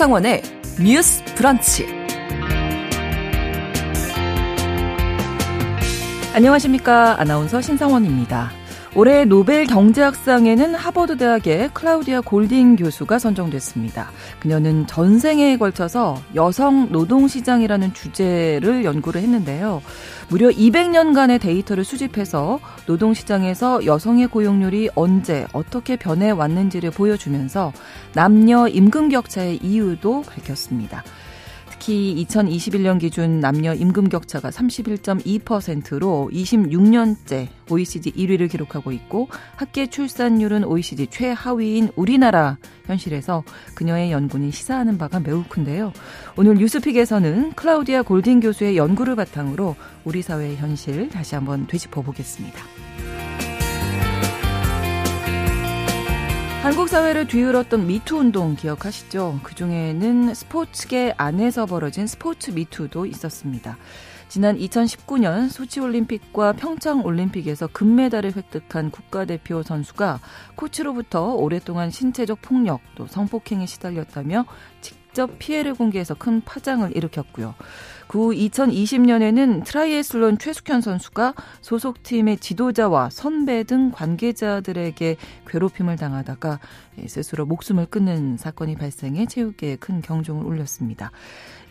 신성원의 뉴스 브런치. 안녕하십니까. 아나운서 신성원입니다. 올해 노벨 경제학상에는 하버드 대학의 클라우디아 골딩 교수가 선정됐습니다. 그녀는 전생에 걸쳐서 여성 노동 시장이라는 주제를 연구를 했는데요. 무려 200년간의 데이터를 수집해서 노동 시장에서 여성의 고용률이 언제 어떻게 변해 왔는지를 보여주면서 남녀 임금 격차의 이유도 밝혔습니다. 특히 2021년 기준 남녀 임금 격차가 31.2%로 26년째 OECD 1위를 기록하고 있고 학계 출산율은 OECD 최하위인 우리나라 현실에서 그녀의 연구는 시사하는 바가 매우 큰데요. 오늘 뉴스픽에서는 클라우디아 골딩 교수의 연구를 바탕으로 우리 사회의 현실 다시 한번 되짚어 보겠습니다. 한국 사회를 뒤흔들었던 미투 운동 기억하시죠? 그 중에는 스포츠계 안에서 벌어진 스포츠 미투도 있었습니다. 지난 2019년 소치올림픽과 평창올림픽에서 금메달을 획득한 국가대표 선수가 코치로부터 오랫동안 신체적 폭력 또 성폭행에 시달렸다며 직접 피해를 공개해서 큰 파장을 일으켰고요. 그 2020년에는 트라이애슬론 최숙현 선수가 소속팀의 지도자와 선배 등 관계자들에게 괴롭힘을 당하다가 스스로 목숨을 끊는 사건이 발생해 체육계에 큰 경종을 울렸습니다.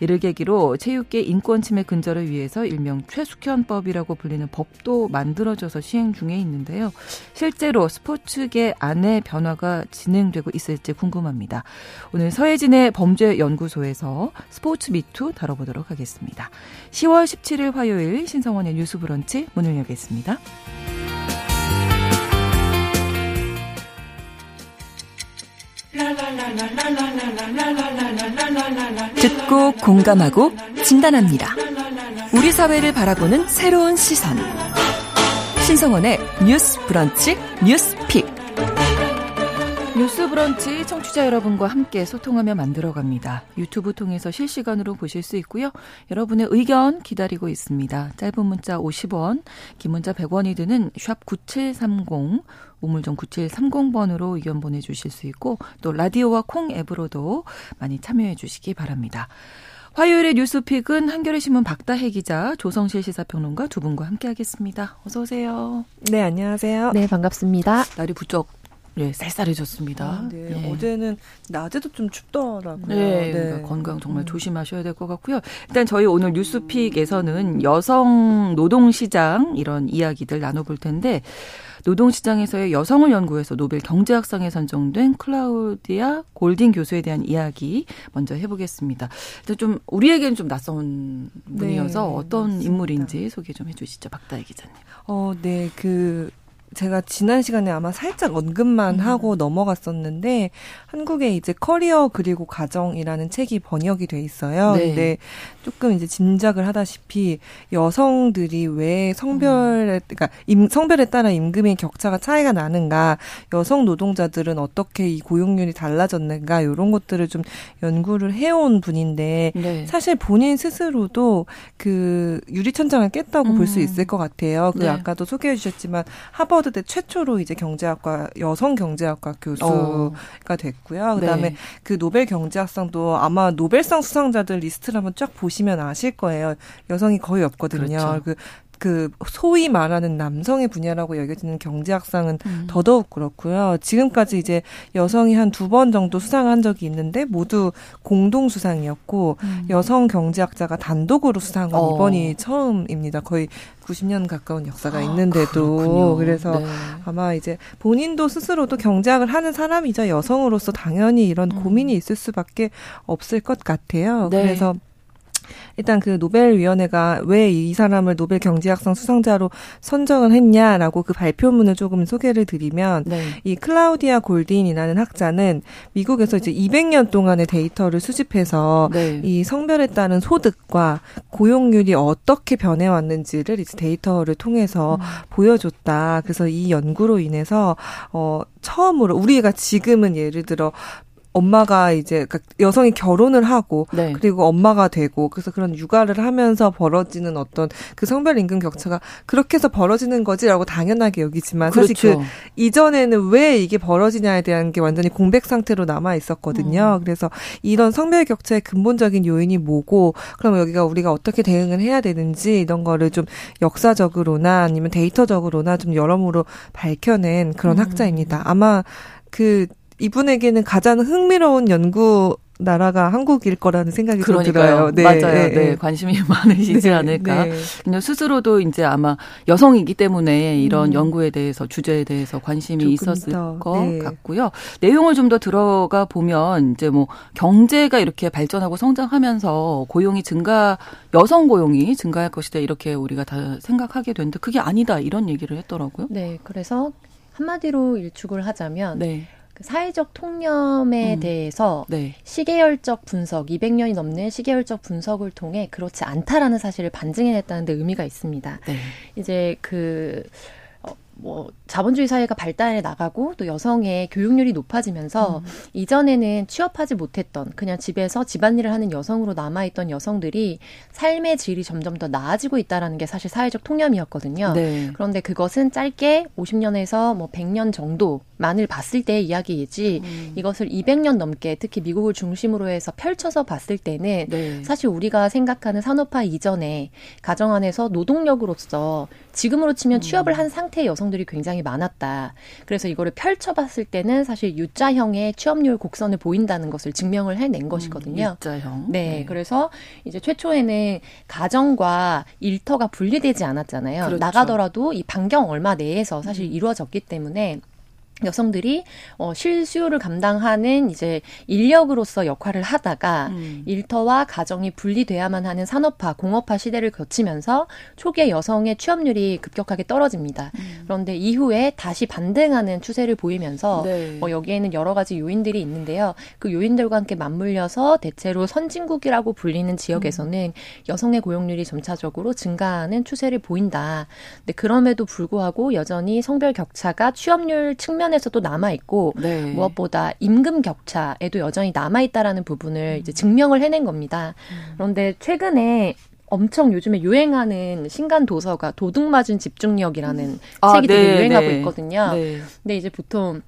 이를 계기로 체육계 인권 침해 근절을 위해서 일명 최숙현법이라고 불리는 법도 만들어져서 시행 중에 있는데요. 실제로 스포츠계 안에 변화가 진행되고 있을지 궁금합니다. 오늘 서혜진의 범죄연구소에서 스포츠 미투 다뤄보도록 하겠습니다. 10월 17일 화요일 신성원의 뉴스 브런치 문을 열겠습니다. 듣고 공감하고 진단합니다. 우리 사회를 바라보는 새로운 시선. 신성원의 뉴스 브런치 뉴스 픽. 뉴스 브런치 청취자 여러분과 함께 소통하며 만들어갑니다. 유튜브 통해서 실시간으로 보실 수 있고요. 여러분의 의견 기다리고 있습니다. 짧은 문자 50원, 긴 문자 100원이 드는 샵 9730, 우물정 9730번으로 의견 보내주실 수 있고 또 라디오와 콩 앱으로도 많이 참여해 주시기 바랍니다. 화요일의 뉴스픽은 한겨레 신문 박다혜 기자, 조성실 시사평론가 두 분과 함께하겠습니다. 어서 오세요. 네, 안녕하세요. 네, 반갑습니다. 날이 부쩍 네, 쌀쌀해졌습니다. 아, 네. 네. 어제는 낮에도 좀 춥더라고요. 네, 네. 그러니까 건강 정말 음. 조심하셔야 될 것 같고요. 일단 저희 오늘 뉴스픽에서는 여성 노동시장 이런 이야기들 나눠볼 텐데 노동시장에서의 여성을 연구해서 노벨 경제학상에 선정된 클라우디아 골딩 교수에 대한 이야기 먼저 해보겠습니다. 일단 좀 우리에게는 좀 낯선 분이어서 네, 어떤 맞습니다. 인물인지 소개 좀 해주시죠, 박다혜 기자님. 어, 네, 그 제가 지난 시간에 아마 살짝 언급만 음. 하고 넘어갔었는데 한국에 이제 커리어 그리고 가정이라는 책이 번역이 돼 있어요. 네. 근데 조금 이제 짐작을 하다시피 여성들이 왜 성별에 음. 그러니까 임, 성별에 따라 임금의 격차가 차이가 나는가, 여성 노동자들은 어떻게 이 고용률이 달라졌는가 이런 것들을 좀 연구를 해온 분인데 네. 사실 본인 스스로도 그 유리천장을 깼다고 음. 볼수 있을 것 같아요. 그 네. 아까도 소개해 주셨지만 하버 하버드대 최초로 이제 경제학과 여성 경제학과 교수가 어. 됐고요. 그다음에 네. 그 노벨 경제학상도 아마 노벨상 수상자들 리스트를 한번 쫙 보시면 아실 거예요. 여성이 거의 없거든요. 그렇죠. 그 그 소위 말하는 남성의 분야라고 여겨지는 경제학상은 음. 더더욱 그렇고요. 지금까지 이제 여성이 한 두 번 정도 수상한 적이 있는데 모두 공동 수상이었고 음. 여성 경제학자가 단독으로 수상한 건 어. 이번이 처음입니다. 거의 90년 가까운 역사가 아, 있는데도 아, 그래서 네. 아마 이제 본인도 스스로도 경제학을 하는 사람이죠 여성으로서 당연히 이런 음. 고민이 있을 수밖에 없을 것 같아요. 네. 그래서 일단 그 노벨위원회가 왜 이 사람을 노벨 경제학상 수상자로 선정을 했냐라고 그 발표문을 조금 소개를 드리면 네. 이 클라우디아 골딘이라는 학자는 미국에서 이제 200년 동안의 데이터를 수집해서 네. 이 성별에 따른 소득과 고용률이 어떻게 변해왔는지를 이제 데이터를 통해서 음. 보여줬다. 그래서 이 연구로 인해서 어 처음으로 우리가 지금은 예를 들어 엄마가 이제 그러니까 여성이 결혼을 하고 네. 그리고 엄마가 되고 그래서 그런 육아를 하면서 벌어지는 어떤 그 성별 임금 격차가 그렇게 해서 벌어지는 거지라고 당연하게 여기지만 그렇죠. 사실 그 이전에는 왜 이게 벌어지냐에 대한 게 완전히 공백 상태로 남아 있었거든요. 음. 그래서 이런 성별 격차의 근본적인 요인이 뭐고 그럼 여기가 우리가 어떻게 대응을 해야 되는지 이런 거를 좀 역사적으로나 아니면 데이터적으로나 좀 여러모로 밝혀낸 그런 음. 학자입니다. 아마 그 이분에게는 가장 흥미로운 연구 나라가 한국일 거라는 생각이 그러니까요. 들어요. 네, 맞아요. 네, 네. 관심이 많으시지 네, 않을까. 네. 스스로도 이제 아마 여성이기 때문에 이런 음. 연구에 대해서 주제에 대해서 관심이 있었을 더, 것 네. 같고요. 내용을 좀 더 들어가 보면 이제 뭐 경제가 이렇게 발전하고 성장하면서 고용이 증가 여성 고용이 증가할 것이다 이렇게 우리가 다 생각하게 되는데 그게 아니다 이런 얘기를 했더라고요. 네. 그래서 한마디로 일축을 하자면 네. 그 사회적 통념에 음. 대해서 네. 시계열적 분석, 200년이 넘는 시계열적 분석을 통해 그렇지 않다라는 사실을 반증해냈다는 데 의미가 있습니다. 네. 이제 그 뭐 자본주의 사회가 발달해 나가고 또 여성의 교육률이 높아지면서 음. 이전에는 취업하지 못했던 그냥 집에서 집안일을 하는 여성으로 남아있던 여성들이 삶의 질이 점점 더 나아지고 있다라는 게 사실 사회적 통념이었거든요. 네. 그런데 그것은 짧게 50년에서 뭐 100년 정도만을 봤을 때의 이야기이지 음. 이것을 200년 넘게 특히 미국을 중심으로 해서 펼쳐서 봤을 때는 네. 사실 우리가 생각하는 산업화 이전에 가정 안에서 노동력으로서 지금으로 치면 취업을 음. 한 상태의 여성 들이 굉장히 많았다. 그래서 이거를 펼쳐봤을 때는 사실 U자형의 취업률 곡선을 보인다는 것을 증명을 해낸 음, 것이거든요. U자형. 네, 네, 그래서 이제 최초에는 가정과 일터가 분리되지 않았잖아요. 그렇죠. 나가더라도 이 반경 얼마 내에서 사실 음. 이루어졌기 때문에 여성들이 어, 실수요를 감당하는 이제 인력으로서 역할을 하다가 음. 일터와 가정이 분리돼야만 하는 산업화, 공업화 시대를 거치면서 초기에 여성의 취업률이 급격하게 떨어집니다. 음. 그런데 이후에 다시 반등하는 추세를 보이면서 네. 어, 여기에는 여러 가지 요인들이 있는데요. 그 요인들과 함께 맞물려서 대체로 선진국이라고 불리는 지역에서는 음. 여성의 고용률이 점차적으로 증가하는 추세를 보인다. 근데 그럼에도 불구하고 여전히 성별 격차가 취업률 측면 측면에서도 남아 있고 네. 무엇보다 임금 격차에도 여전히 남아 있다라는 부분을 음. 이제 증명을 해낸 겁니다. 음. 그런데 최근에 엄청 요즘에 유행하는 신간 도서가 도둑 맞은 집중력이라는 아, 책이 되게 네, 유행하고 네. 있거든요. 네. 근데 이제 보통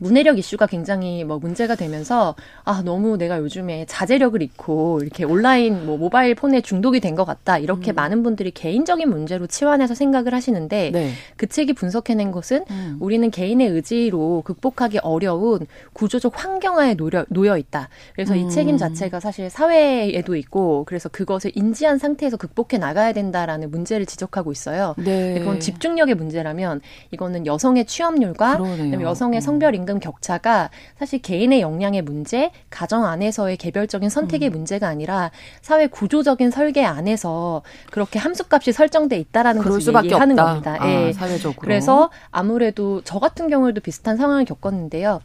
문해력 이슈가 굉장히 뭐 문제가 되면서 아 너무 내가 요즘에 자제력을 잃고 이렇게 온라인 뭐 모바일 폰에 중독이 된 것 같다 이렇게 음. 많은 분들이 개인적인 문제로 치환해서 생각을 하시는데 네. 그 책이 분석해낸 것은 음. 우리는 개인의 의지로 극복하기 어려운 구조적 환경하에 놓여, 놓여 있다. 그래서 음. 이 책임 자체가 사실 사회에도 있고 그래서 그것을 인지한 상태에서 극복해 나가야 된다라는 문제를 지적하고 있어요. 네. 그건 집중력의 문제라면 이거는 여성의 취업률과 여성의 성별 임금 격차가 사실 개인의 역량의 문제, 가정 안에서의 개별적인 선택의 음. 문제가 아니라 사회 구조적인 설계 안에서 그렇게 함수값이 설정돼 있다라는 것을 얘기하는 없다. 겁니다. 아, 예. 사회적으로. 그래서 아무래도 저 같은 경우에도 비슷한 상황을 겪었는데요.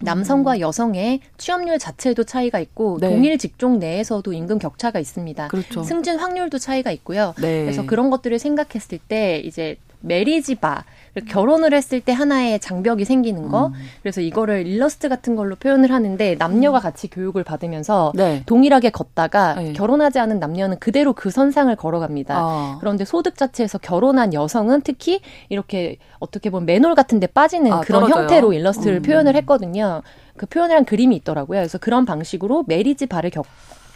남성과 음. 여성의 취업률 자체도 차이가 있고 네. 동일 직종 내에서도 임금 격차가 있습니다. 그렇죠. 승진 확률도 차이가 있고요. 네. 그래서 그런 것들을 생각했을 때 이제 메리지바 결혼을 했을 때 하나의 장벽이 생기는 거. 음. 그래서 이거를 일러스트 같은 걸로 표현을 하는데 남녀가 음. 같이 교육을 받으면서 네. 동일하게 걷다가 네. 결혼하지 않은 남녀는 그대로 그 선상을 걸어갑니다. 아. 그런데 소득 자체에서 결혼한 여성은 특히 이렇게 어떻게 보면 매놀 같은 데 빠지는 아, 그런 떨어져요? 형태로 일러스트를 음. 표현을 했거든요. 그 표현을 한 그림이 있더라고요. 그래서 그런 방식으로 메리지 바를 겪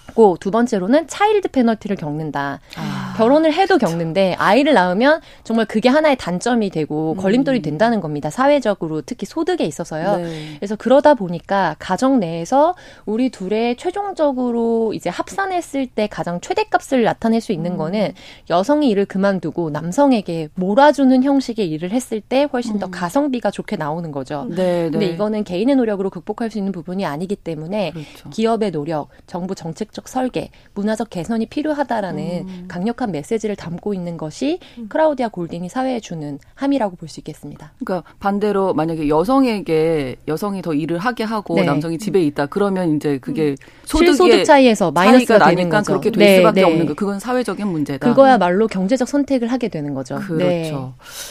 겪고 두 번째로는 차일드 페널티를 겪는다. 아, 결혼을 해도 그렇죠. 겪는데 아이를 낳으면 정말 그게 하나의 단점이 되고 음. 걸림돌이 된다는 겁니다. 사회적으로 특히 소득에 있어서요. 네. 그래서 그러다 보니까 가정 내에서 우리 둘의 최종적으로 이제 합산했을 때 가장 최대값을 나타낼 수 있는 음. 거는 여성이 일을 그만두고 남성에게 몰아주는 형식의 일을 했을 때 훨씬 음. 더 가성비가 좋게 나오는 거죠. 네, 근데 네. 이거는 개인의 노력으로 극복할 수 있는 부분이 아니기 때문에 그렇죠. 기업의 노력, 정부 정책 정책적 설계, 문화적 개선이 필요하다라는 음. 강력한 메시지를 담고 있는 것이 음. 크라우디아 골딩이 사회에 주는 함이라고 볼 수 있겠습니다. 그러니까 반대로 만약에 여성에게 여성이 더 일을 하게 하고 네. 남성이 집에 있다 그러면 이제 그게 음. 소득의 소득 차이에서 마이너스가 되는 거죠. 그렇게 될 네, 수밖에 네. 없는 거. 그건 사회적인 문제다. 그거야말로 경제적 선택을 하게 되는 거죠. 그렇죠. 네.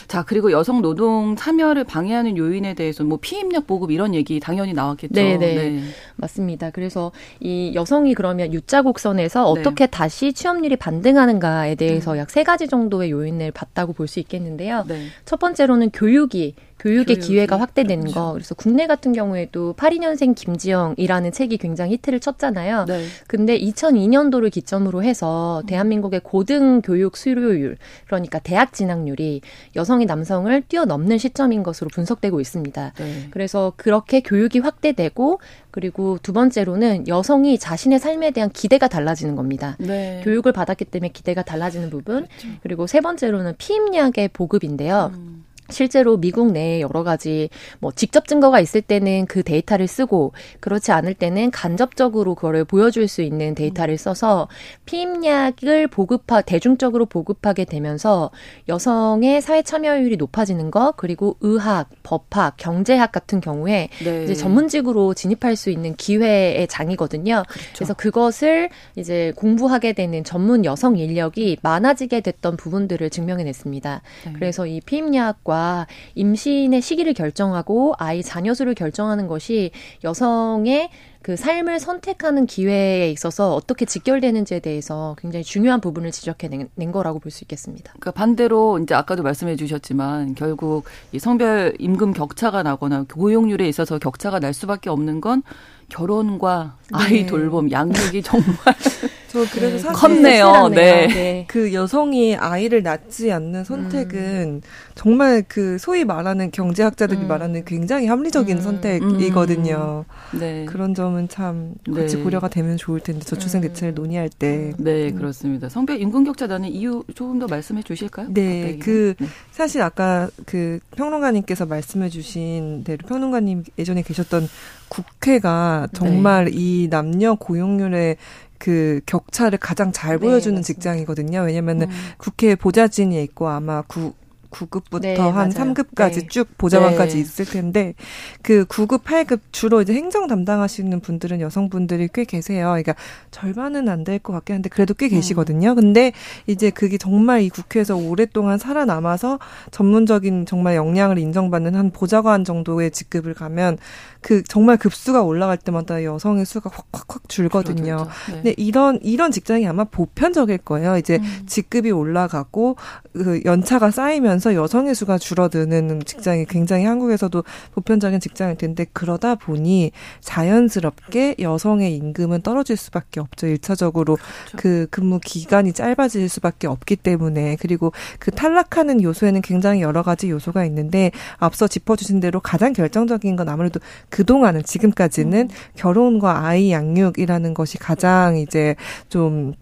자 그리고 여성 노동 참여를 방해하는 요인에 대해서 뭐 피임약 보급 이런 얘기 당연히 나왔겠죠. 네, 네. 맞습니다. 그래서 이 여성이 그러면 유자 곡선에서 네. 어떻게 다시 취업률이 반등하는가에 대해서 음. 약세 가지 정도의 요인을 봤다고 볼 수 있겠는데요. 네. 첫 번째로는 교육이 교육의 교육이. 기회가 확대되는 그렇죠. 거. 그래서 국내 같은 경우에도 82년생 김지영이라는 책이 굉장히 히트를 쳤잖아요. 네. 근데 2002년도를 기점으로 해서 대한민국의 고등 교육 수료율, 그러니까 대학 진학률이 여성이 남성을 뛰어넘는 시점인 것으로 분석되고 있습니다. 네. 그래서 그렇게 교육이 확대되고 그리고 두 번째로는 여성이 자신의 삶에 대한 기대가 달라지는 겁니다. 네. 교육을 받았기 때문에 기대가 달라지는 부분. 그렇죠. 그리고 세 번째로는 피임약의 보급인데요. 음. 실제로 미국 내에 여러 가지 뭐 직접 증거가 있을 때는 그 데이터를 쓰고 그렇지 않을 때는 간접적으로 그거를 보여줄 수 있는 데이터를 써서 피임약을 보급하 대중적으로 보급하게 되면서 여성의 사회 참여율이 높아지는 것 그리고 의학, 법학, 경제학 같은 경우에 네. 이제 전문직으로 진입할 수 있는 기회의 장이거든요. 그렇죠. 그래서 그것을 이제 공부하게 되는 전문 여성 인력이 많아지게 됐던 부분들을 증명해냈습니다. 네. 그래서 이 피임약과 임신의 시기를 결정하고 아이 자녀 수를 결정하는 것이 여성의 그 삶을 선택하는 기회에 있어서 어떻게 직결되는지에 대해서 굉장히 중요한 부분을 지적해낸 거라고 볼 수 있겠습니다. 그러니까 반대로 이제 아까도 말씀해 주셨지만 결국 이 성별 임금 격차가 나거나 고용률에 있어서 격차가 날 수밖에 없는 건 결혼과 아이 네. 돌봄, 양육이 정말 저 그래서 네. 사실 컸네요. 네. 네. 그 여성이 아이를 낳지 않는 선택은 음. 정말 그 소위 말하는 경제학자들이 음. 말하는 굉장히 합리적인 음. 선택이거든요. 음. 네. 그런 점은 참 같이 네. 고려가 되면 좋을 텐데 저출생 음. 대책을 논의할 때. 네, 그렇습니다. 성별 임금 격차 나는 이유 조금 더 말씀해 주실까요? 네, 그 네. 사실 아까 그 평론가님께서 말씀해 주신 대로 평론가님 예전에 계셨던 국회가 정말 네. 이 남녀 고용률의 그 격차를 가장 잘 네, 보여주는 네, 직장이거든요. 왜냐면은 음. 국회 보좌진이 있고 아마 구 9급부터 네, 한 맞아요. 3급까지 네. 쭉 보좌관까지 네. 있을 텐데 그 9급, 8급 주로 이제 행정 담당하시는 분들은 여성분들이 꽤 계세요. 그러니까 절반은 안 될 것 같긴 한데 그래도 꽤 계시거든요. 근데 이제 그게 정말 이 국회에서 오랫동안 살아남아서 전문적인 정말 역량을 인정받는 한 보좌관 정도의 직급을 가면 그 정말 급수가 올라갈 때마다 여성의 수가 확확확 줄거든요. 네. 근데 이런 이런 직장이 아마 보편적일 거예요. 이제 음. 직급이 올라가고 그 연차가 쌓이면 서 여성의 수가 줄어드는 직장이 굉장히 한국에서도 보편적인 직장일 텐데 그러다 보니 자연스럽게 여성의 임금은 떨어질 수밖에 없죠. 일차적으로 그렇죠. 그 근무 기간이 짧아질 수밖에 없기 때문에 그리고 그 탈락하는 요소에는 굉장히 여러 가지 요소가 있는데 앞서 짚어주신 대로 가장 결정적인 건 아무래도 그동안은 지금까지는 음. 결혼과 아이 양육이라는 것이 가장 이제 좀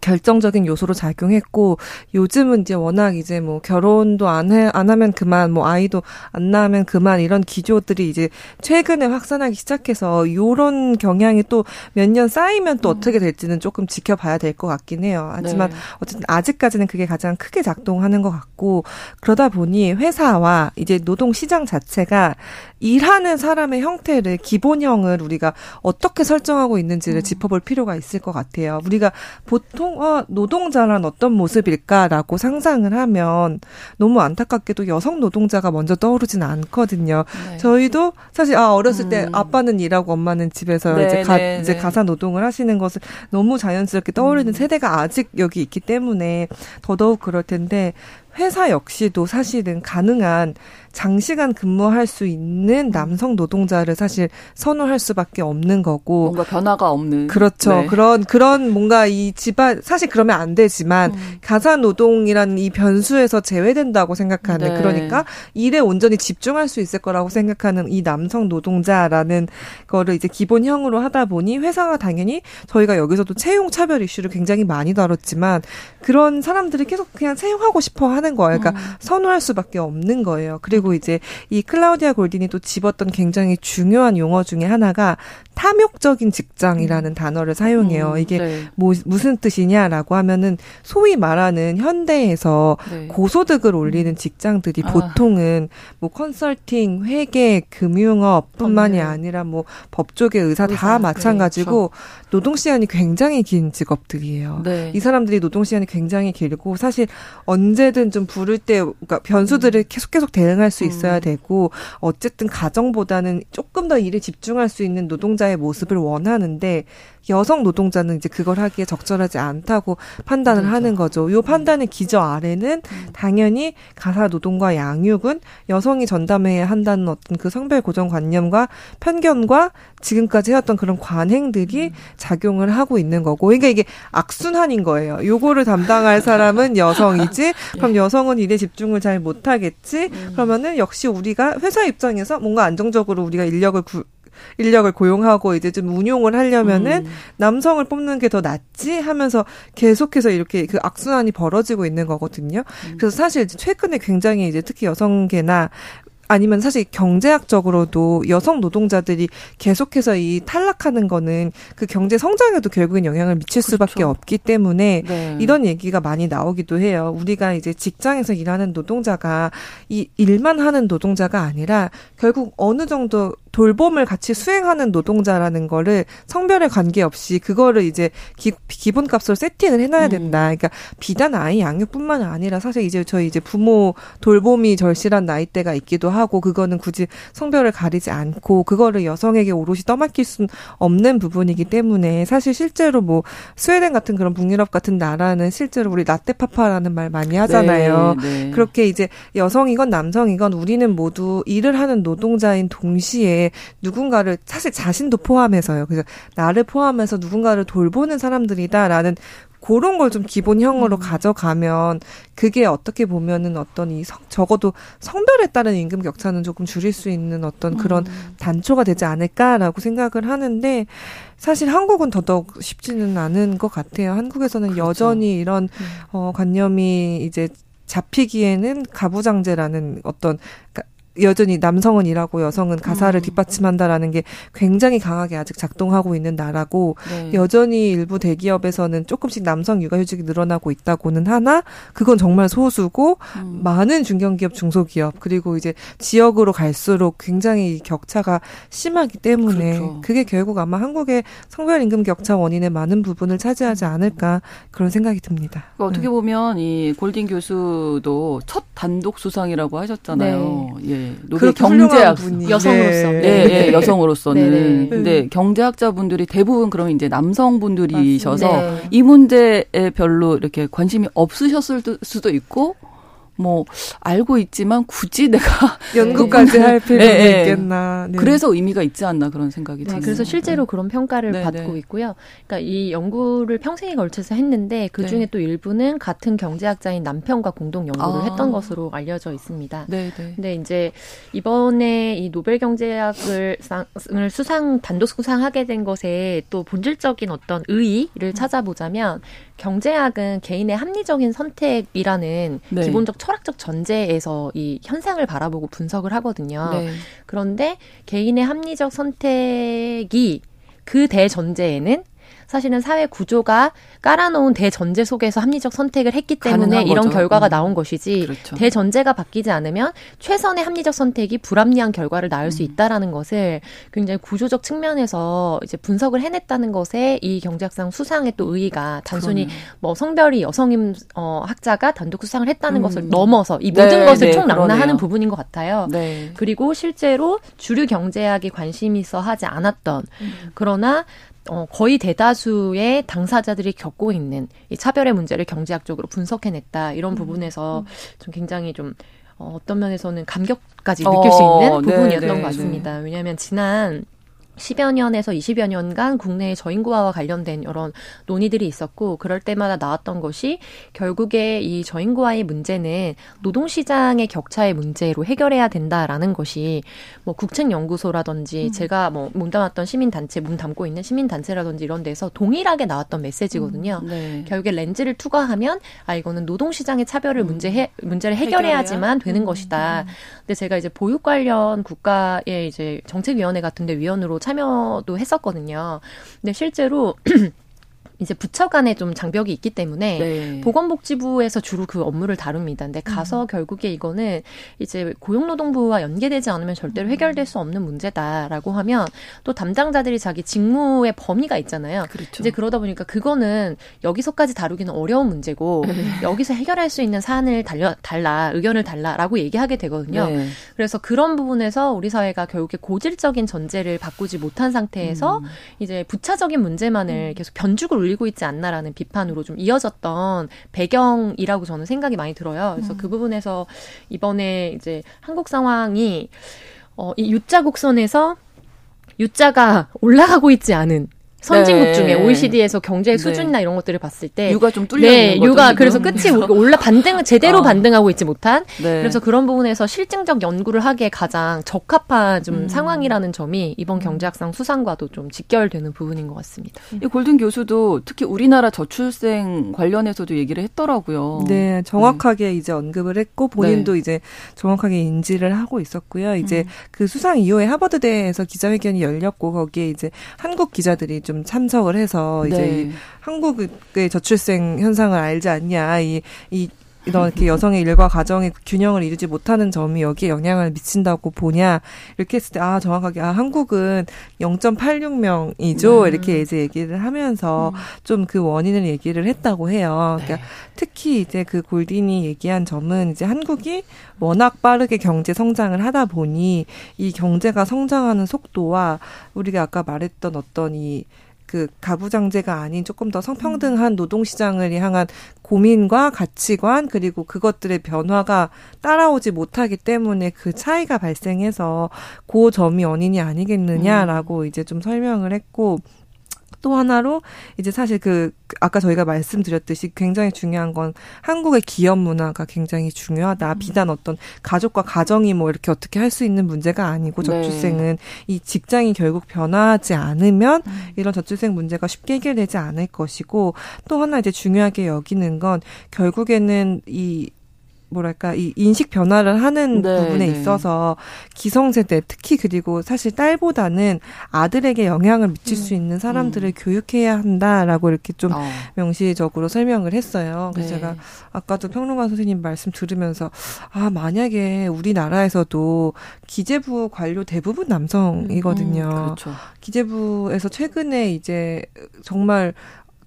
결정적인 요소로 작용했고 요즘은 이제 워낙 이제 뭐 결혼도 안해안 하면 그만 뭐 아이도 안 낳으면 그만 이런 기조들이 이제 최근에 확산하기 시작해서 요런 경향이 또 몇 년 쌓이면 또 음. 어떻게 될지는 조금 지켜봐야 될 것 같긴 해요. 하지만 네. 어쨌든 아직까지는 그게 가장 크게 작동하는 것 같고 그러다 보니 회사와 이제 노동 시장 자체가 일하는 사람의 형태를 기본형을 우리가 어떻게 설정하고 있는지를 음. 짚어볼 필요가 있을 것 같아요. 우리가 보통 어, 노동자란 어떤 모습일까라고 상상을 하면 너무 안타깝게도 여성 노동자가 먼저 떠오르진 않거든요. 네. 저희도 사실 아 어렸을 음. 때 아빠는 일하고 엄마는 집에서 네, 이제 가 네, 이제 네. 가사 노동을 하시는 것을 너무 자연스럽게 떠오르는 음. 세대가 아직 여기 있기 때문에 더더욱 그럴 텐데 회사 역시도 사실은 가능한 장시간 근무할 수 있는 남성 노동자를 사실 선호할 수밖에 없는 거고 뭔가 변화가 없는 그렇죠 네. 그런 그런 뭔가 이 집안 사실 그러면 안 되지만 음. 가사 노동이라는 이 변수에서 제외된다고 생각하는 네. 그러니까 일에 온전히 집중할 수 있을 거라고 생각하는 이 남성 노동자라는 거를 이제 기본형으로 하다 보니 회사가 당연히 저희가 여기서도 채용 차별 이슈를 굉장히 많이 다뤘지만 그런 사람들이 계속 그냥 채용하고 싶어 하는 거예요. 그러니까 음. 선호할 수밖에 없는 거예요. 그리고 이제 이 클라우디아 골딘이 또 집었던 굉장히 중요한 용어 중에 하나가 탐욕적인 직장이라는 음. 단어를 사용해요. 음, 이게 네. 뭐, 무슨 뜻이냐라고 하면은 소위 말하는 현대에서 네. 고소득을 올리는 직장들이 아. 보통은 뭐 컨설팅, 회계, 금융업뿐만이 아, 네. 아니라 뭐 법조계, 의사, 의사 다 마찬가지고 그렇죠. 노동 시간이 굉장히 긴 직업들이에요. 네. 이 사람들이 노동 시간이 굉장히 길고 사실 언제든 좀 부를 때 그러니까 변수들을 음. 계속 계속 대응할 수 있어야 음. 되고 어쨌든 가정보다는 조금 더 일에 집중할 수 있는 노동자의 모습을 원하는데 여성 노동자는 이제 그걸 하기에 적절하지 않다고 판단을 그렇죠. 하는 거죠. 요 판단의 기저 아래는 음. 당연히 가사 노동과 양육은 여성이 전담해야 한다는 어떤 그 성별 고정관념과 편견과 지금까지 해왔던 그런 관행들이 음. 작용을 하고 있는 거고. 그러니까 이게 악순환인 거예요. 요거를 담당할 사람은 여성이지. 그럼 여성은 일에 집중을 잘 못하겠지. 음. 그러면은 역시 우리가 회사 입장에서 뭔가 안정적으로 우리가 인력을 구, 인력을 고용하고 이제 좀 운용을 하려면은 음. 남성을 뽑는 게 더 낫지 하면서 계속해서 이렇게 그 악순환이 벌어지고 있는 거거든요. 음. 그래서 사실 최근에 굉장히 이제 특히 여성계나 아니면 사실 경제학적으로도 여성 노동자들이 계속해서 이 탈락하는 거는 그 경제 성장에도 결국엔 영향을 미칠 그렇죠. 수밖에 없기 때문에 네. 이런 얘기가 많이 나오기도 해요. 우리가 이제 직장에서 일하는 노동자가 이 일만 하는 노동자가 아니라 결국 어느 정도 돌봄을 같이 수행하는 노동자라는 거를 성별에 관계없이 그거를 이제 기, 기본값으로 세팅을 해놔야 음. 된다. 그러니까 비단 아이 양육뿐만 아니라 사실 이제 저희 이제 부모 돌봄이 절실한 나이대가 있기도 하고 그거는 굳이 성별을 가리지 않고 그거를 여성에게 오롯이 떠맡길 수는 없는 부분이기 때문에 사실 실제로 뭐 스웨덴 같은 그런 북유럽 같은 나라는 실제로 우리 라떼파파라는 말 많이 하잖아요. 네, 네. 그렇게 이제 여성이건 남성이건 우리는 모두 일을 하는 노동자인 동시에 누군가를 사실 자신도 포함해서요. 그래서 나를 포함해서 누군가를 돌보는 사람들이다라는 그런 걸 좀 기본형으로 음. 가져가면 그게 어떻게 보면은 어떤 이 성, 적어도 성별에 따른 임금 격차는 조금 줄일 수 있는 어떤 그런 음. 단초가 되지 않을까라고 생각을 하는데 사실 한국은 더더욱 쉽지는 않은 것 같아요. 한국에서는 그렇죠. 여전히 이런 음. 어 관념이 이제 잡히기에는 가부장제라는 어떤 여전히 남성은 일하고 여성은 가사를 음. 뒷받침한다라는 게 굉장히 강하게 아직 작동하고 있는 나라고 네. 여전히 일부 대기업에서는 조금씩 남성 육아휴직이 늘어나고 있다고는 하나 그건 정말 소수고 음. 많은 중견기업 중소기업 그리고 이제 지역으로 갈수록 굉장히 격차가 심하기 때문에 그렇죠. 그게 결국 아마 한국의 성별 임금 격차 원인의 많은 부분을 차지하지 않을까 그런 생각이 듭니다. 그러니까 어떻게 네. 보면 이 골딩 교수도 첫 단독 수상이라고 하셨잖아요. 네. 예. 노벨 경제학 여성으로서 네. 네. 네. 여성으로서는 네, 네. 근데 경제학자분들이 대부분 그러면 이제 남성분들이셔서 네. 이 문제에 별로 이렇게 관심이 없으셨을 수도 있고 뭐 알고 있지만 굳이 내가 연구까지 할 필요가 네, 있겠나. 네. 그래서 의미가 있지 않나 그런 생각이 네, 듭니다. 그래서 실제로 그런 평가를 네, 받고 네. 있고요. 그러니까 이 연구를 평생에 걸쳐서 했는데 그 중에 네. 또 일부는 같은 경제학자인 남편과 공동 연구를 아. 했던 것으로 알려져 있습니다. 네, 네. 근데 이제 이번에 이 노벨 경제학을 수상 단독 수상하게 된 것에 또 본질적인 어떤 의의를 찾아보자면 경제학은 개인의 합리적인 선택이라는 네. 기본적 철학적 전제에서 이 현상을 바라보고 분석을 하거든요. 네. 그런데 개인의 합리적 선택이 그 대전제에는 사실은 사회 구조가 깔아놓은 대전제 속에서 합리적 선택을 했기 때문에 이런 거죠. 결과가 음. 나온 것이지 그렇죠. 대전제가 바뀌지 않으면 최선의 합리적 선택이 불합리한 결과를 낳을 음. 수 있다라는 것을 굉장히 구조적 측면에서 이제 분석을 해냈다는 것에 이 경제학상 수상의 또 의의가 단순히 그러네. 뭐 성별이 여성인 어, 학자가 단독 수상을 했다는 음. 것을 넘어서 이 모든 네, 것을 네, 총낙나하는 부분인 것 같아요. 네. 그리고 실제로 주류 경제학에 관심이 있어 하지 않았던 음. 그러나 어, 거의 대다수의 당사자들이 겪고 있는 이 차별의 문제를 경제학적으로 분석해냈다 이런 음. 부분에서 좀 굉장히 좀 어, 어떤 면에서는 감격까지 느낄 수 있는 어, 부분이었던 네, 네, 것 같습니다. 네. 왜냐하면 지난 10여 년에서 20여 년간 국내의 저인구화와 관련된 이런 논의들이 있었고 그럴 때마다 나왔던 것이 결국에 이 저인구화의 문제는 노동시장의 격차의 문제로 해결해야 된다라는 것이 뭐 국책연구소라든지 음. 제가 뭐 몸담았던 시민단체, 몸 담고 있는 시민단체라든지 이런 데서 동일하게 나왔던 메시지거든요. 음. 네. 결국에 렌즈를 투과하면 아 이거는 노동시장의 차별을 음. 문제 해, 문제를 해결해야지만 되는 음. 것이다. 근데 제가 이제 보육 관련 국가의 이제 정책위원회 같은데 위원으로 참 여도 했었거든요. 근데 실제로 이제 부처 간에 좀 장벽이 있기 때문에 네. 보건복지부에서 주로 그 업무를 다룹니다. 근데 가서 음. 결국에 이거는 이제 고용노동부와 연계되지 않으면 절대로 음. 해결될 수 없는 문제다라고 하면 또 담당자들이 자기 직무의 범위가 있잖아요. 그렇죠. 이제 그러다 보니까 그거는 여기서까지 다루기는 어려운 문제고 네. 여기서 해결할 수 있는 사안을 달려 달라 의견을 달라라고 얘기하게 되거든요. 네. 그래서 그런 부분에서 우리 사회가 결국에 고질적인 전제를 바꾸지 못한 상태에서 음. 이제 부차적인 문제만을 음. 계속 변죽을 울리고 있지 않나라는 비판으로 좀 이어졌던 배경이라고 저는 생각이 많이 들어요. 그래서 음. 그 부분에서 이번에 이제 한국 상황이 어, 이 U자 곡선에서 U자가 올라가고 있지 않은 선진국 네. 중에 OECD에서 경제 네. 수준이나 네. 이런 것들을 봤을 때 유가 좀 뚫려 네, 거죠, 유가 지금? 그래서 끝이 올라 반등 제대로 아. 반등하고 있지 못한 네. 그래서 그런 부분에서 실증적 연구를 하기에 가장 적합한 좀 음. 상황이라는 점이 이번 음. 경제학상 수상과도 좀 직결되는 부분인 것 같습니다. 이 골든 교수도 특히 우리나라 저출생 관련해서도 얘기를 했더라고요. 네, 정확하게 네. 이제 언급을 했고 본인도 네. 이제 정확하게 인지를 하고 있었고요. 이제 음. 그 수상 이후에 하버드대에서 기자회견이 열렸고 거기에 이제 한국 기자들이 좀 참석을 해서 이제 네. 한국의 저출생 현상을 알지 않냐 이이 이렇게 여성의 일과 가정의 균형을 이루지 못하는 점이 여기에 영향을 미친다고 보냐 이렇게 했을 때 아 정확하게 아 한국은 0.86명이죠 음. 이렇게 이제 얘기를 하면서 음. 좀그 원인을 얘기를 했다고 해요. 그러니까 네. 특히 이제 그 골딘이 얘기한 점은 이제 한국이 워낙 빠르게 경제 성장을 하다 보니 이 경제가 성장하는 속도와 우리가 아까 말했던 어떤 이 그 가부장제가 아닌 조금 더 성평등한 노동시장을 향한 고민과 가치관 그리고 그것들의 변화가 따라오지 못하기 때문에 그 차이가 발생해서 그 점이 원인이 아니겠느냐라고 음. 이제 좀 설명을 했고 또 하나로 이제 사실 그 아까 저희가 말씀드렸듯이 굉장히 중요한 건 한국의 기업 문화가 굉장히 중요하다. 음. 비단 어떤 가족과 가정이 뭐 이렇게 어떻게 할 수 있는 문제가 아니고 네. 저출생은 네. 이 직장이 결국 변화하지 않으면 음. 이런 저출생 문제가 쉽게 해결되지 않을 것이고 또 하나 이제 중요하게 여기는 건 결국에는 이 뭐랄까 이 인식 변화를 하는 네, 부분에 네. 있어서 기성세대 특히 그리고 사실 딸보다는 아들에게 영향을 미칠 음. 수 있는 사람들을 음. 교육해야 한다라고 이렇게 좀 어. 명시적으로 설명을 했어요. 그래서 네. 제가 아까도 평론가 선생님 말씀 들으면서 아 만약에 우리나라에서도 기재부 관료 대부분 남성이거든요. 음, 그렇죠. 기재부에서 최근에 이제 정말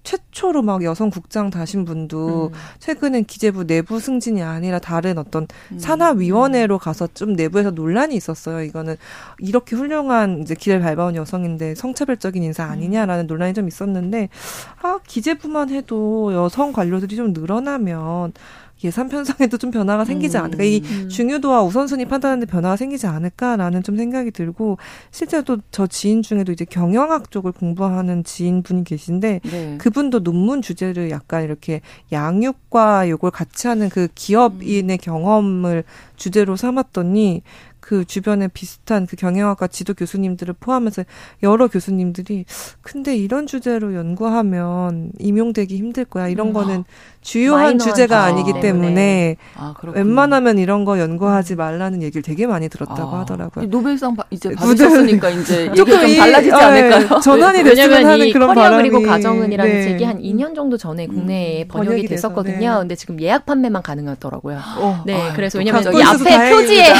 최초로 막 여성 국장 다신 분도 음. 최근엔 기재부 내부 승진이 아니라 다른 어떤 음. 산하위원회로 가서 좀 내부에서 논란이 있었어요. 이거는 이렇게 훌륭한 이제 길을 밟아온 여성인데 성차별적인 인사 아니냐라는 논란이 좀 있었는데 아 기재부만 해도 여성 관료들이 좀 늘어나면 예산 편성에도 좀 변화가 생기지 않을까. 이 음. 중요도와 우선순위 판단하는데 변화가 생기지 않을까라는 좀 생각이 들고 실제로 저 지인 중에도 이제 경영학 쪽을 공부하는 지인분이 계신데 네. 그분도 논문 주제를 약간 이렇게 양육과 요걸 같이 하는 그 기업인의 음. 경험을 주제로 삼았더니 그 주변에 비슷한 그 경영학과 지도 교수님들을 포함해서 여러 교수님들이 근데 이런 주제로 연구하면 임용되기 힘들 거야. 이런 음. 거는 주요한 주제가 아니기 때문에 아, 웬만하면 이런 거 연구하지 말라는 얘기를 되게 많이 들었다고 아. 하더라고요. 노벨상 이제 받으셨으니까 이제 조금 좀 달라지지 어, 않을까요? 전환이 네. 됐으면 하는 그런 바람이. 그리고 가정은이라는 네. 책이 한 2년 정도 전에 국내에 음, 번역이, 번역이 됐었거든요. 네. 근데 지금 예약 판매만 가능하더라고요. 어, 네, 아, 그래서 왜냐면 이 앞에 표지에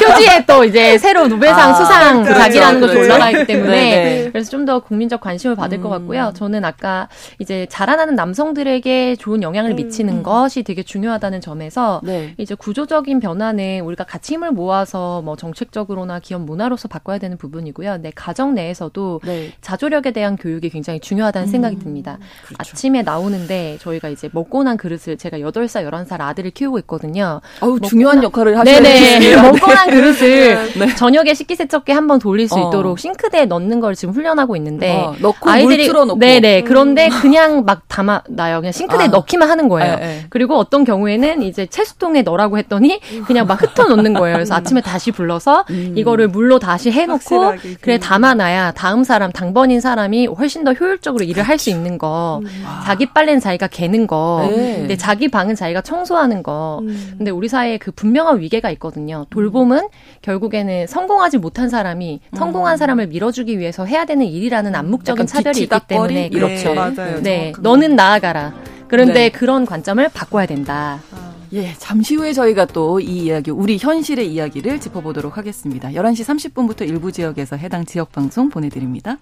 표지에 또 이제 새로 노벨상 아, 수상 각이라는 것이. 올라가 있기 때문에 네, 네. 그래서 좀 더 국민적 관심을 받을 음. 것 같고요. 저는 아까 이제 자라나는 남성들에게 좋은 영향을 음, 미치는 음. 것이 되게 중요하다는 점에서 네. 이제 구조적인 변화는 우리가 같이 힘을 모아서 뭐 정책적으로나 기업 문화로서 바꿔야 되는 부분이고요. 내 가정 내에서도 네. 자조력에 대한 교육이 굉장히 중요하다는 음. 생각이 듭니다. 그렇죠. 아침에 나오는데 저희가 이제 먹고 난 그릇을 제가 8살, 11살 아들을 키우고 있거든요. 어우, 중요한 역할을 하시는 네네. 먹고 난 그릇을 그릇을 네. 저녁에 식기세척기 한번 돌릴 수 어. 있도록 싱크대에 넣는 걸 지금 훈련하고 있는데 어, 넣고 아이들이 틀어놓고. 네네 그런데 음. 그냥 막 담아 놔요. 그냥 싱크대에 아. 넣기만 하는 거예요. 에, 에. 그리고 어떤 경우에는 이제 채수통에 넣으라고 했더니 그냥 막 흩어 놓는 거예요. 그래서 아침에 다시 불러서 음. 이거를 물로 다시 해놓고 그래 담아놔야 다음 사람 당번인 사람이 훨씬 더 효율적으로 일을 할 수 있는 거. 음. 자기 빨래는 자기가 개는 거. 네. 근데 자기 방은 자기가 청소하는 거. 음. 근데 우리 사회에 그 분명한 위계가 있거든요. 돌봄은 결국에는 성공하지 못한 사람이 성공한 음. 사람을 밀어주기 위해서 해야 되는 일이라는 암묵적인 차별이 있기 때문에 그렇죠. 네, 맞아요. 네, 너는 나아가라. 그런데 네. 그런 관점을 바꿔야 된다. 아. 예, 잠시 후에 저희가 또 이 이야기, 우리 현실의 이야기를 짚어보도록 하겠습니다. 11시 30분부터 일부 지역에서 해당 지역 방송 보내드립니다.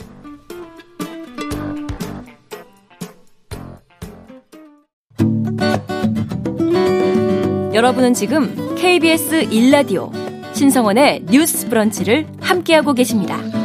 여러분은 지금 KBS 1라디오 신성원의 뉴스 브런치를 함께하고 계십니다.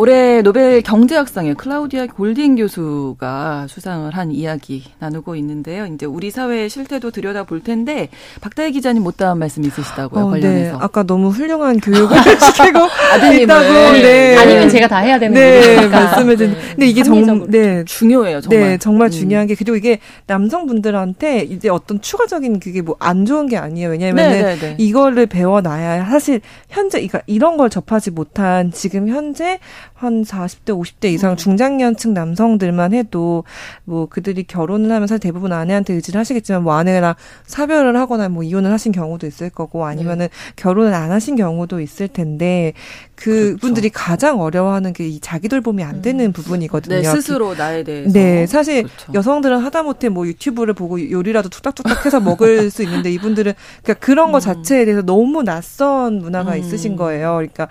올해 노벨 경제학상에 클라우디아 골딩 교수가 수상을 한 이야기 나누고 있는데요. 이제 우리 사회의 실태도 들여다 볼 텐데 박다혜 기자님 못다한 말씀 있으시다고요 어, 네. 관련해서. 네. 아까 너무 훌륭한 교육을 시키고 아드님을 네. 네. 아니면 제가 다 해야 되는 네, 거니까. 말씀을 드린. 네. 근데 이게 정말 네 중요해요. 정말. 네, 정말 음. 중요한 게 그리고 이게 남성분들한테 이제 어떤 추가적인 그게 뭐 안 좋은 게 아니에요. 왜냐하면 은 이거를 배워 놔야 사실 현재 그러니까 이런 걸 접하지 못한 지금 현재 한 40대, 50대 이상 음. 중장년층 남성들만 해도 뭐 그들이 결혼을 하면 사실 대부분 아내한테 의지를 하시겠지만 뭐 아내랑 사별을 하거나 뭐 이혼을 하신 경우도 있을 거고 아니면은 네. 결혼을 안 하신 경우도 있을 텐데 그 분들이 그렇죠. 가장 어려워하는 게 이 자기 돌봄이 안 되는 음. 부분이거든요. 네, 스스로 나에 대해서. 네, 사실 그렇죠. 여성들은 하다못해 뭐 유튜브를 보고 요리라도 툭닥툭닥 해서 먹을 수 있는데 이분들은 그러니까 그런 거 음. 자체에 대해서 너무 낯선 문화가 음. 있으신 거예요. 그러니까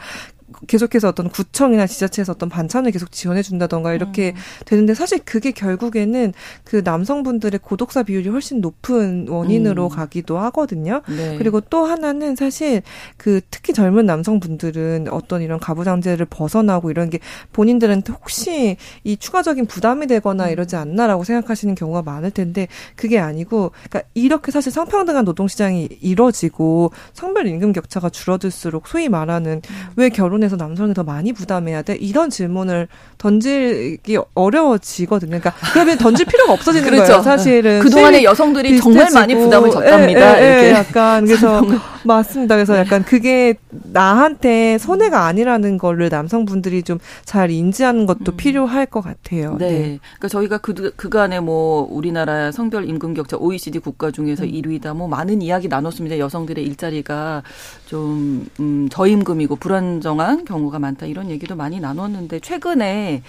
계속해서 어떤 구청이나 지자체에서 어떤 반찬을 계속 지원해 준다던가 이렇게 음. 되는데 사실 그게 결국에는 그 남성분들의 고독사 비율이 훨씬 높은 원인으로 음. 가기도 하거든요. 네. 그리고 또 하나는 사실 그 특히 젊은 남성분들은 어떤 이런 가부장제를 벗어나고 이런 게 본인들한테 혹시 이 추가적인 부담이 되거나 음. 이러지 않나라고 생각하시는 경우가 많을 텐데 그게 아니고 그러니까 이렇게 사실 성평등한 노동 시장이 이뤄지고 성별 임금 격차가 줄어들수록 소위 말하는 음. 왜 결혼에 부분에서 남성이 더 많이 부담해야 돼? 이런 질문을 던지기 어려워지거든요. 그러니까 그러면 던질 필요가 없어지는 그렇죠. 거예요. 사실은 그동안에 여성들이 비슷해지고. 정말 많이 부담을 졌답니다. 예, 예, 예, 약간 그래서 맞습니다. 그래서 약간 그게 나한테 손해가 아니라는 거를 남성분들이 좀 잘 인지하는 것도 음. 필요할 것 같아요. 네. 네. 그러니까 저희가 그 그간에 뭐 우리나라 성별 임금 격차 OECD 국가 중에서 음. 1위다 뭐 많은 이야기 나눴습니다. 여성들의 일자리가 좀 음, 저임금이고 불안정한 경우가 많다 이런 얘기도 많이 나눴는데 최근에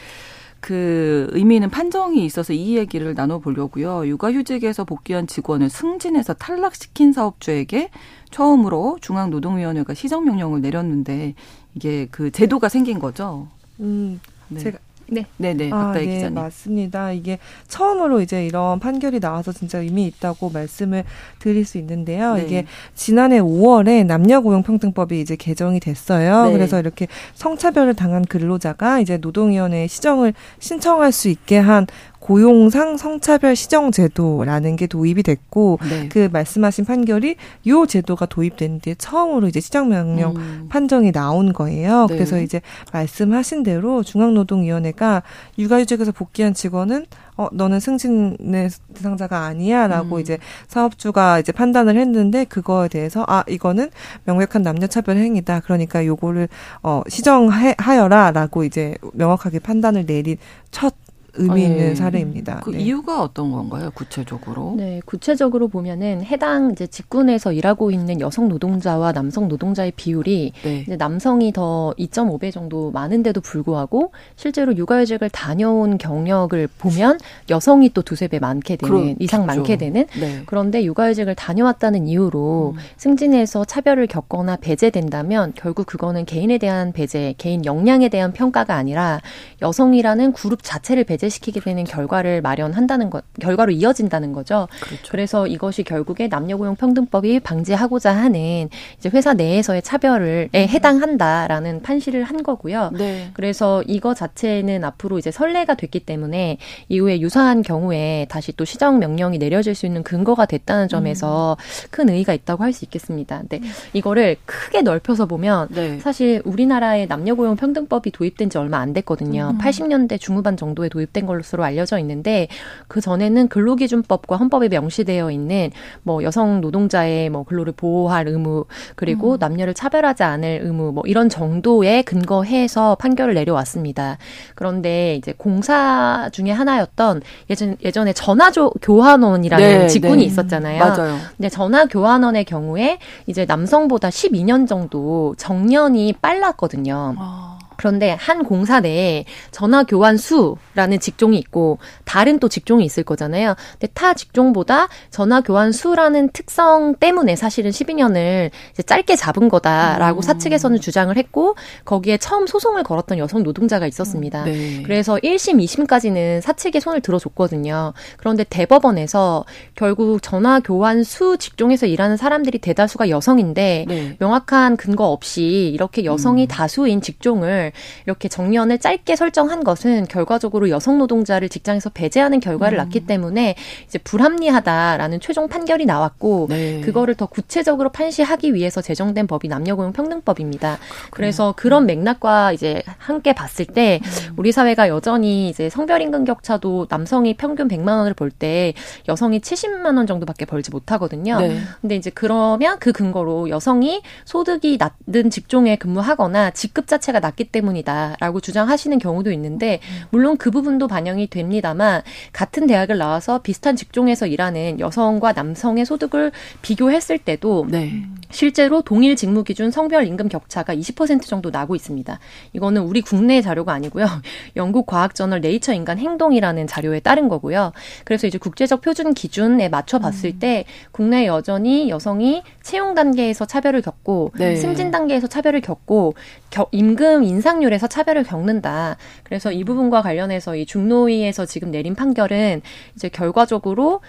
그 의미 있는 판정이 있어서 이 얘기를 나눠보려고요. 육아휴직에서 복귀한 직원을 승진해서 탈락시킨 사업주에게 처음으로 중앙노동위원회가 시정명령을 내렸는데 이게 그 제도가 생긴 거죠. 음, 네. 제가 네. 네네. 아, 네, 기자님. 맞습니다. 이게 처음으로 이제 이런 판결이 나와서 진짜 의미 있다고 말씀을 드릴 수 있는데요. 네. 이게 지난해 5월에 남녀 고용 평등법이 이제 개정이 됐어요. 네. 그래서 이렇게 성차별을 당한 근로자가 이제 노동위원회에 시정을 신청할 수 있게 한 고용상 성차별 시정 제도라는 게 도입이 됐고 네. 그 말씀하신 판결이 요 제도가 도입된 뒤에 처음으로 이제 시정 명령 음. 판정이 나온 거예요. 네. 그래서 이제 말씀하신 대로 중앙노동위원회가 육아휴직에서 복귀한 직원은 어 너는 승진의 대상자가 아니야라고 음. 이제 사업주가 이제 판단을 했는데 그거에 대해서 아 이거는 명백한 남녀차별 행위다. 그러니까 요거를 어 시정하여라라고 이제 명확하게 판단을 내린 첫 의미 있는 네. 사례입니다. 그 네. 이유가 어떤 건가요, 구체적으로? 네, 구체적으로 보면은 해당 이제 직군에서 일하고 있는 여성 노동자와 남성 노동자의 비율이 네. 이제 남성이 더 2.5배 정도 많은데도 불구하고 실제로 육아휴직을 다녀온 경력을 보면 여성이 또 두세 배 많게 되는 그렇겠죠. 이상 많게 되는 네. 그런데 육아휴직을 다녀왔다는 이유로 음. 승진해서 차별을 겪거나 배제된다면 결국 그거는 개인에 대한 배제, 개인 역량에 대한 평가가 아니라 여성이라는 그룹 자체를 배제 도래시키게 되는 결과를 마련한다는 것, 결과로 이어진다는 거죠. 그렇죠. 그래서 이것이 결국에 남녀고용 평등법이 방지하고자 하는 이제 회사 내에서의 차별을 에 해당한다라는 판시를 한 거고요. 네. 그래서 이거 자체는 앞으로 이제 선례가 됐기 때문에 이후에 유사한 경우에 다시 또 시정 명령이 내려질 수 있는 근거가 됐다는 점에서 음. 큰 의의가 있다고 할 수 있겠습니다. 근데 음. 이거를 크게 넓혀서 보면 네. 사실 우리나라의 남녀고용 평등법이 도입된 지 얼마 안 됐거든요. 음. 80년대 중후반 정도에 도입 된 것으로 알려져 있는데 그 전에는 근로기준법과 헌법에 명시되어 있는 뭐 여성 노동자의 뭐 근로를 보호할 의무 그리고 음. 남녀를 차별하지 않을 의무 뭐 이런 정도에 근거해서 판결을 내려왔습니다. 그런데 이제 공사 중에 하나였던 예전 예전에 전화 조 교환원이라는 네, 직군이 네. 있었잖아요. 맞아요. 근데 전화 교환원의 경우에 이제 남성보다 12년 정도 정년이 빨랐거든요. 아. 그런데 한 공사 내에 전화 교환 수라는 직종이 있고 다른 또 직종이 있을 거잖아요. 근데 타 직종보다 전화 교환 수라는 특성 때문에 사실은 12년을 이제 짧게 잡은 거다라고 음. 사측에서는 주장을 했고 거기에 처음 소송을 걸었던 여성 노동자가 있었습니다. 네. 그래서 1심, 2심까지는 사측의 손을 들어줬거든요. 그런데 대법원에서 결국 전화 교환 수 직종에서 일하는 사람들이 대다수가 여성인데 네. 명확한 근거 없이 이렇게 여성이 음. 다수인 직종을 이렇게 정년을 짧게 설정한 것은 결과적으로 여성 노동자를 직장에서 배제하는 결과를 음. 낳기 때문에 이제 불합리하다라는 최종 판결이 나왔고 네. 그거를 더 구체적으로 판시하기 위해서 제정된 법이 남녀고용 평등법입니다. 그렇군요. 그래서 그런 맥락과 이제 함께 봤을 때 음. 우리 사회가 여전히 이제 성별 임금 격차도 남성이 평균 100만 원을 벌 때 여성이 70만 원 정도밖에 벌지 못하거든요. 네. 근데 이제 그러면 그 근거로 여성이 소득이 낮은 직종에 근무하거나 직급 자체가 낮기 때문에 때문이다라고 주장하시는 경우도 있는데 물론 그 부분도 반영이 됩니다만 같은 대학을 나와서 비슷한 직종에서 일하는 여성과 남성의 소득을 비교했을 때도 네. 실제로 동일 직무 기준 성별 임금 격차가 20% 정도 나고 있습니다. 이거는 우리 국내 자료가 아니고요. 영국 과학 저널 네이처 인간 행동이라는 자료에 따른 거고요. 그래서 이제 국제적 표준 기준에 맞춰 봤을 음. 때 국내 여전히 여성이 채용 단계에서 차별을 겪고 네. 승진 단계에서 차별을 겪고 겨, 임금 인상 률에서 차별을 겪는다. 그래서 이 부분과 관련해서 이 중노위에서 지금 내린 판결은 이제 결과적으로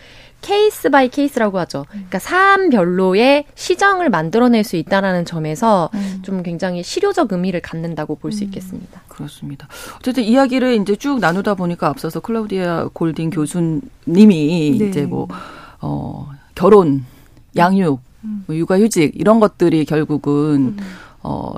case by case라고 하죠. 그러니까 사안별로의 시정을 만들어낼 수 있다라는 점에서 음. 좀 굉장히 실효적 의미를 갖는다고 볼수 음. 있겠습니다. 그렇습니다. 어쨌든 이야기를 이제 쭉 나누다 보니까 앞서서 클라우디아 골딘 교수님이 네. 이제 뭐, 어, 결혼, 양육, 음. 뭐 육아휴직 이런 것들이 결국은, 음. 어,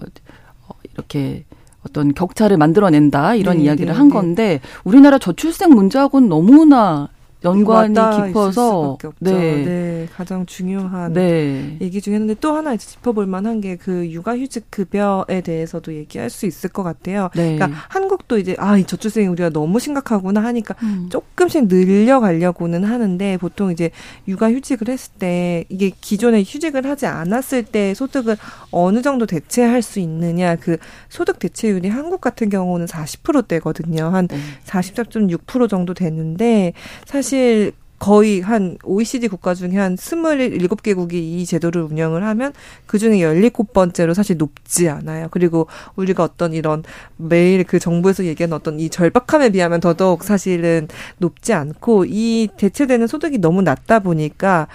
어, 이렇게 어떤 격차를 만들어낸다 이런 네, 이야기를 네, 한 네. 건데 우리나라 저출생 문제하고는 너무나 연관이 깊어서 네. 네. 가장 중요한 네. 얘기 중에 있는데 또 하나 이제 짚어볼 만한 게 그 육아휴직 급여에 대해서도 얘기할 수 있을 것 같아요. 네. 그러니까 한국도 이제 아이 저출생이 우리가 너무 심각하구나 하니까 음. 조금씩 늘려가려고는 하는데 보통 이제 육아휴직을 했을 때 이게 기존에 휴직을 하지 않았을 때 소득을 어느 정도 대체할 수 있느냐 그 소득 대체율이 한국 같은 경우는 40%대거든요. 한 음. 44.6% 정도 되는데 사실 사실 거의 한 OECD 국가 중에 한 27개국이 이 제도를 운영을 하면 그 중에 17번째로 사실 높지 않아요. 그리고 우리가 어떤 이런 매일 그 정부에서 얘기하는 어떤 이 절박함에 비하면 더더욱 사실은 높지 않고 이 대체되는 소득이 너무 낮다 보니까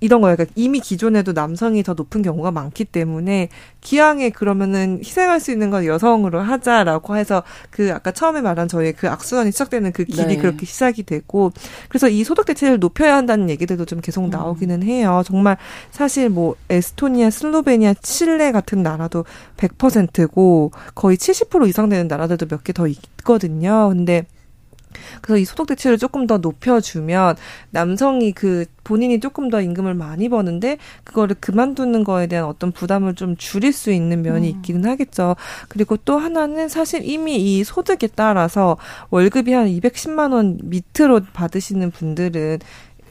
이런 거예요. 그러니까 이미 기존에도 남성이 더 높은 경우가 많기 때문에 기왕에 그러면은 희생할 수 있는 건 여성으로 하자라고 해서 그 아까 처음에 말한 저희 그 악순환이 시작되는 그 길이 네. 그렇게 시작이 되고 그래서 이 소득 대체를 높여야 한다는 얘기들도 좀 계속 음. 나오기는 해요. 정말 사실 뭐 에스토니아, 슬로베니아, 칠레 같은 나라도 100%고 거의 70% 이상 되는 나라들도 몇 개 더 있거든요. 근데 그래서 이 소득 대체를 조금 더 높여주면 남성이 그 본인이 조금 더 임금을 많이 버는데 그거를 그만두는 거에 대한 어떤 부담을 좀 줄일 수 있는 면이 음. 있기는 하겠죠. 그리고 또 하나는 사실 이미 이 소득에 따라서 월급이 한 210만 원 밑으로 받으시는 분들은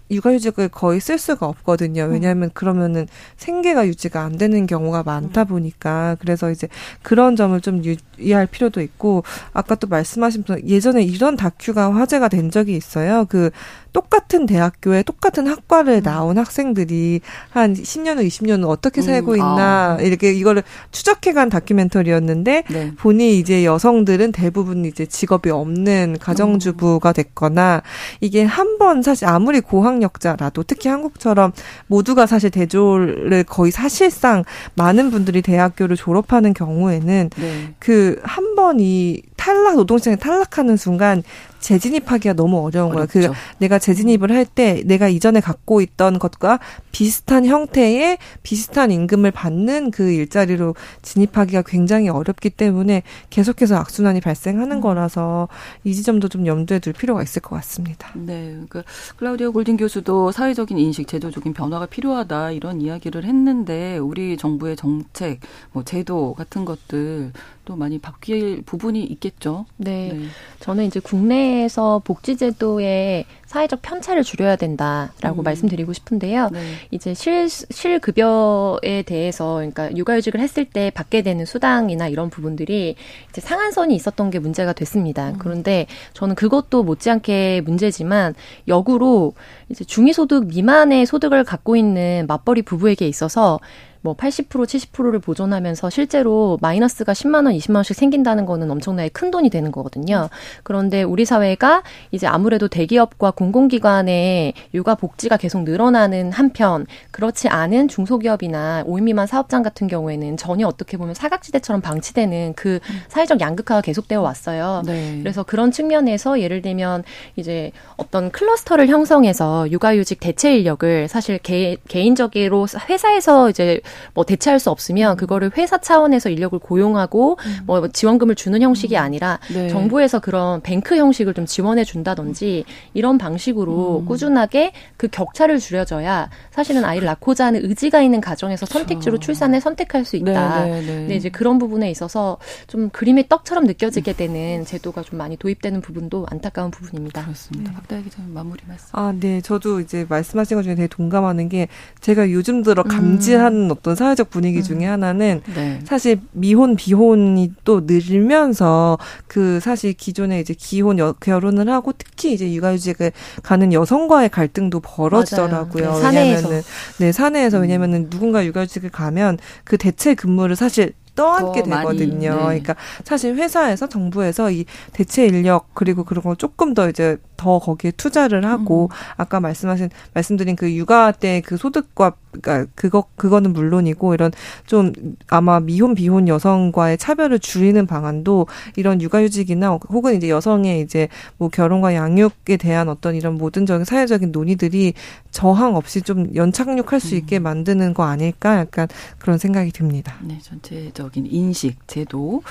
육아휴직을 거의 쓸 수가 없거든요. 음. 왜냐하면 그러면은 생계가 유지가 안 되는 경우가 많다 음. 보니까 그래서 이제 그런 점을 좀 유의할 필요도 있고 아까 또 말씀하신 예전에 이런 다큐가 화제가 된 적이 있어요. 그 똑같은 대학교에 똑같은 학과를 음. 나온 학생들이 한 10년 후, 20년 후 어떻게 살고 음, 있나 아. 이렇게 이거를 추적해간 다큐멘터리였는데 네. 보니 이제 여성들은 대부분 이제 직업이 없는 가정주부가 됐거나 이게 한 번 사실 아무리 고학력자라도 특히 한국처럼 모두가 사실 대졸을 거의 사실상 많은 분들이 대학교를 졸업하는 경우에는 네. 그한 번이 탈락 노동시장에 탈락하는 순간 재진입하기가 너무 어려운 거예요. 그 내가 재진입을 할 때 내가 이전에 갖고 있던 것과 비슷한 형태의 비슷한 임금을 받는 그 일자리로 진입하기가 굉장히 어렵기 때문에 계속해서 악순환이 발생하는 음. 거라서 이 지점도 좀 염두에 둘 필요가 있을 것 같습니다. 네. 그 클라우디오 골든 교수도 사회적인 인식, 제도적인 변화가 필요하다 이런 이야기를 했는데 우리 정부의 정책, 뭐 제도 같은 것들 또 많이 바뀔 부분이 있겠죠. 네. 네. 저는 이제 국내에서 복지제도의 사회적 편차를 줄여야 된다라고 음. 말씀드리고 싶은데요. 네. 이제 실, 실급여에 대해서, 그러니까 육아휴직을 했을 때 받게 되는 수당이나 이런 부분들이 이제 상한선이 있었던 게 문제가 됐습니다. 음. 그런데 저는 그것도 못지않게 문제지만 역으로 이제 중위소득 미만의 소득을 갖고 있는 맞벌이 부부에게 있어서 뭐 80% 70%를 보존하면서 실제로 마이너스가 10만 원, 20만 원씩 생긴다는 거는 엄청나게 큰 돈이 되는 거거든요. 그런데 우리 사회가 이제 아무래도 대기업과 공공기관의 육아 복지가 계속 늘어나는 한편 그렇지 않은 중소기업이나 5인 미만 사업장 같은 경우에는 전혀 어떻게 보면 사각지대처럼 방치되는 그 사회적 양극화가 계속되어 왔어요. 네. 그래서 그런 측면에서 예를 들면 이제 어떤 클러스터를 형성해서 육아휴직 대체 인력을 사실 개, 개인적으로 회사에서 이제 뭐 대체할 수 없으면 음. 그거를 회사 차원에서 인력을 고용하고 음. 뭐 지원금을 주는 형식이 음. 아니라 네. 정부에서 그런 뱅크 형식을 좀 지원해 준다든지 이런 방식으로 음. 꾸준하게 그 격차를 줄여줘야 사실은 아이를 낳고자 하는 의지가 있는 가정에서 선택지로 출산을 선택할 수 있다. 네, 네, 네. 근데 이제 그런 부분에 있어서 좀 그림의 떡처럼 느껴지게 되는 제도가 좀 많이 도입되는 부분도 안타까운 부분입니다. 그렇습니다. 네. 박다혜 기자님 마무리 말씀. 아, 네. 저도 이제 말씀하신 것 중에 되게 동감하는 게 제가 요즘 들어 감지하는 음. 어떤 사회적 분위기 중에 음. 하나는 네. 사실 미혼 비혼이 또 늘면서 그 사실 기존에 이제 기혼 여, 결혼을 하고 특히 이제 육아휴직을 가는 여성과의 갈등도 벌어지더라고요. 네, 왜냐면은 네 사내에서 음. 왜냐면은 누군가 육아휴직을 가면 그 대체 근무를 사실 떠안게 되거든요. 네. 그러니까 사실 회사에서 정부에서 이 대체 인력 그리고 그런 걸 조금 더 이제 더 거기에 투자를 하고 음. 아까 말씀하신 말씀드린 그 육아 때 그 소득과 그러니까 그거 그거는 물론이고 이런 좀 아마 미혼 비혼 여성과의 차별을 줄이는 방안도 이런 육아휴직이나 혹은 이제 여성의 이제 뭐 결혼과 양육에 대한 어떤 이런 모든적인 사회적인 논의들이 저항 없이 좀 연착륙할 수 있게 음. 만드는 거 아닐까 약간 그런 생각이 듭니다. 네, 전체적인 인식, 제도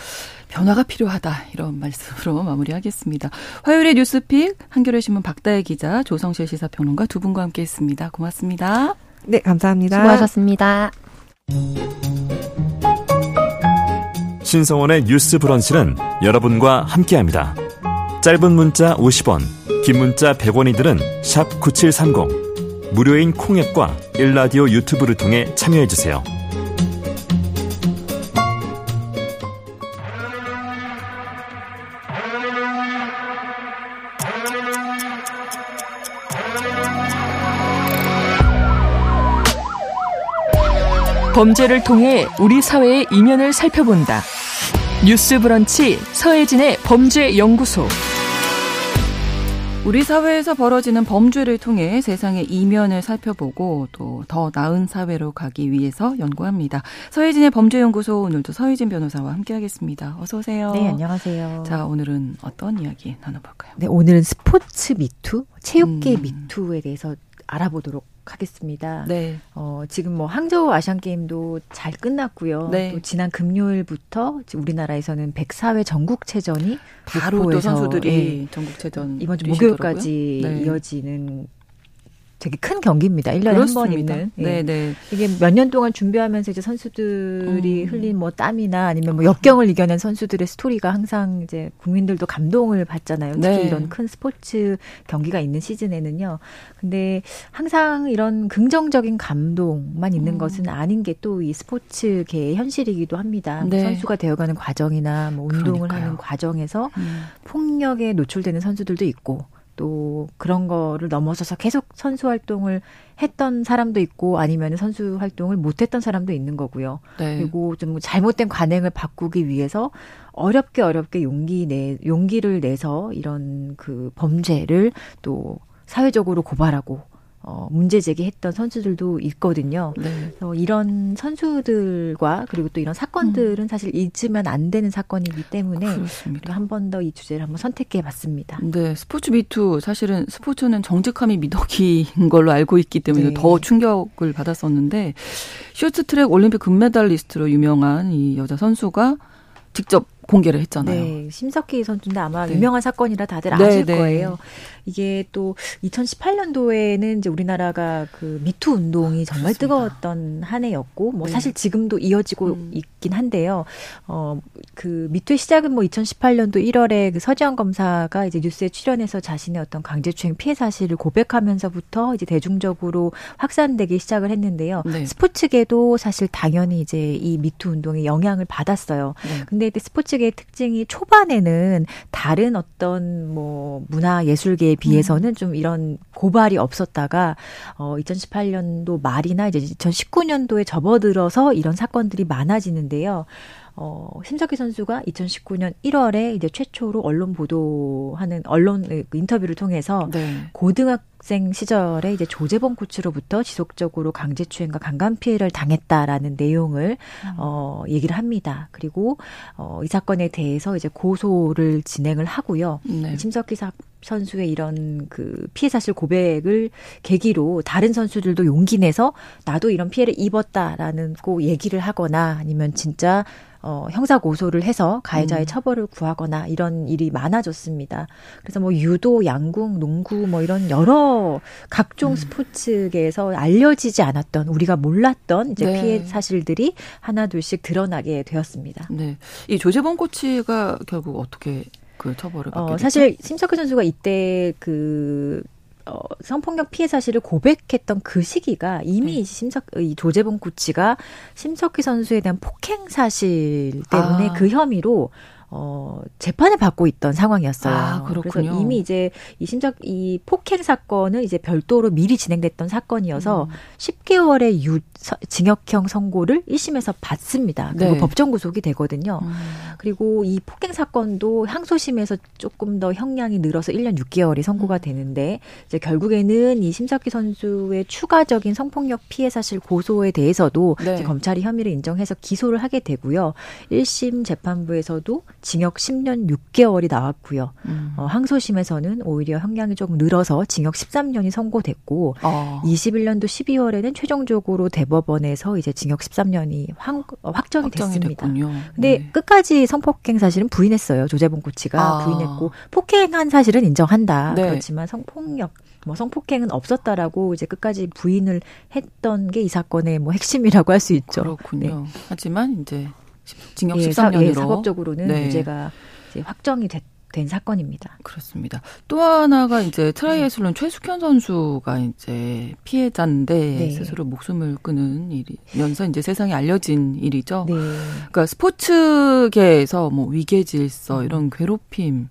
변화가 필요하다 이런 말씀으로 마무리하겠습니다. 화요일의 뉴스픽 한겨레 신문 박다혜 기자, 조성실 시사평론가 두 분과 함께했습니다. 고맙습니다. 네, 감사합니다. 수고하셨습니다. 신성원의 뉴스 브런치는 여러분과 함께합니다. 짧은 문자 50원, 긴 문자 100원이들은 샵 9730. 무료인 콩앱과 일라디오 유튜브를 통해 참여해주세요. 범죄를 통해 우리 사회의 이면을 살펴본다. 뉴스 브런치 서혜진의 범죄 연구소. 우리 사회에서 벌어지는 범죄를 통해 세상의 이면을 살펴보고 또 더 나은 사회로 가기 위해서 연구합니다. 서혜진의 범죄연구소 오늘도 서혜진 변호사와 함께하겠습니다. 어서 오세요. 네, 안녕하세요. 자, 오늘은 어떤 이야기 나눠볼까요? 네, 오늘은 스포츠 미투, 체육계 음. 미투에 대해서 알아보도록 하겠습니다. 네. 어, 지금 뭐 항저우 아시안 게임도 잘 끝났고요. 네. 또 지난 금요일부터 우리나라에서는 104회 전국체전이 바로 또 선수들이 예, 전국체전 이번 주 목요일까지 네. 이어지는 되게 큰 경기입니다. 1년에 한 번 있는. 예. 네, 네. 이게 몇 년 동안 준비하면서 이제 선수들이 음. 흘린 뭐 땀이나 아니면 뭐 역경을 이겨낸 선수들의 스토리가 항상 이제 국민들도 감동을 받잖아요. 특히 네. 이런 큰 스포츠 경기가 있는 시즌에는요. 근데 항상 이런 긍정적인 감동만 있는 음. 것은 아닌 게 또 이 스포츠계의 현실이기도 합니다. 네. 선수가 되어가는 과정이나 뭐 운동을 그러니까요. 하는 과정에서 음. 폭력에 노출되는 선수들도 있고 또 그런 거를 넘어서서 계속 선수 활동을 했던 사람도 있고 아니면 선수 활동을 못했던 사람도 있는 거고요. 네. 그리고 좀 잘못된 관행을 바꾸기 위해서 어렵게 어렵게 용기 내 용기를 내서 이런 그 범죄를 또 사회적으로 고발하고 어, 문제 제기했던 선수들도 있거든요. 네. 그래서 이런 선수들과 그리고 또 이런 사건들은 음. 사실 잊으면 안 되는 사건이기 때문에 한 번 더 이 주제를 한번 선택해 봤습니다. 네, 스포츠 미투 사실은 스포츠는 정직함이 미덕인 걸로 알고 있기 때문에 네. 더 충격을 받았었는데 쇼트트랙 올림픽 금메달리스트로 유명한 이 여자 선수가 직접 공개를 했잖아요. 네, 심석희 선수인데 아마 네. 유명한 사건이라 다들 네, 아실 네. 거예요. 이게 또 2018년도에는 이제 우리나라가 그 미투 운동이 정말 그렇습니다. 뜨거웠던 한 해였고 뭐 네. 사실 지금도 이어지고 음. 있긴 한데요. 어 그 미투의 시작은 뭐 2018년도 1월에 그 서지현 검사가 이제 뉴스에 출연해서 자신의 어떤 강제추행 피해 사실을 고백하면서부터 이제 대중적으로 확산되기 시작을 했는데요. 네. 스포츠계도 사실 당연히 이제 이 미투 운동에 영향을 받았어요. 네. 근데 스포츠 계의 특징이 초반에는 다른 어떤 뭐 문화 예술계 비해서는 음. 좀 이런 고발이 없었다가 어 2018년도 말이나 이제 2019년도에 접어들어서 이런 사건들이 많아지는데요. 어, 심석희 선수가 2019년 1월에 이제 최초로 언론 보도하는 언론 인터뷰를 통해서 네. 고등학 생 시절에 이제 조재범 코치로부터 지속적으로 강제추행과 강간 피해를 당했다라는 내용을 음. 어, 얘기를 합니다. 그리고 어, 이 사건에 대해서 이제 고소를 진행을 하고요. 네. 심석희 사, 선수의 이런 그 피해 사실 고백을 계기로 다른 선수들도 용기 내서 나도 이런 피해를 입었다라는 꼭 얘기를 하거나 아니면 진짜 어, 형사 고소를 해서 가해자의 음. 처벌을 구하거나 이런 일이 많아졌습니다. 그래서 뭐 유도, 양궁, 농구 뭐 이런 여러 각종 음. 스포츠계에서 알려지지 않았던 우리가 몰랐던 이제 네. 피해 사실들이 하나 둘씩 드러나게 되었습니다. 네. 이 조재범 코치가 결국 어떻게 그 처벌을 받게 어, 사실 심석희 선수가 이때 그 어, 성폭력 피해 사실을 고백했던 그 시기가 이미 네. 심석 이 조재봉 코치가 심석희 선수에 대한 폭행 사실 때문에 아. 그 혐의로 어, 재판을 받고 있던 상황이었어요. 아, 그렇군요. 그래서 이미 이제 이 심적 이 폭행 사건은 이제 별도로 미리 진행됐던 사건이어서 음. 10개월의 유 징역형 선고를 1심에서 받습니다. 그리고 네. 법정 구속이 되거든요. 음. 그리고 이 폭행 사건도 항소심에서 조금 더 형량이 늘어서 1년 6개월이 선고가 음. 되는데 이제 결국에는 이 심석희 선수의 추가적인 성폭력 피해 사실 고소에 대해서도 네. 검찰이 혐의를 인정해서 기소를 하게 되고요. 1심 재판부에서도 징역 10년 6개월이 나왔고요. 음. 어, 항소심에서는 오히려 형량이 조금 늘어서 징역 13년이 선고됐고 어. 21년도 12월에는 최종적으로 대법원에서 이제 징역 13년이 확, 어, 확정이, 됐습니다. 됐군요. 근데 네. 끝까지 성폭행 사실은 부인했어요. 조재봉 코치가 아. 부인했고 폭행한 사실은 인정한다. 네. 그렇지만 성폭력 뭐 성폭행은 없었다라고 이제 끝까지 부인을 했던 게 이 사건의 뭐 핵심이라고 할 수 있죠. 그렇군요. 네. 하지만 이제 징역 예, 13년으로 예, 사법적으로는 네. 무죄가 이제 확정이 됐. 된 사건입니다. 그렇습니다. 또 하나가 이제 트라이애슬론 네. 최숙현 선수가 이제 피해자인데 네. 스스로 목숨을 끊은 일이면서 이제 세상에 알려진 일이죠. 네. 그러니까 스포츠계에서 뭐 위계 질서 이런 괴롭힘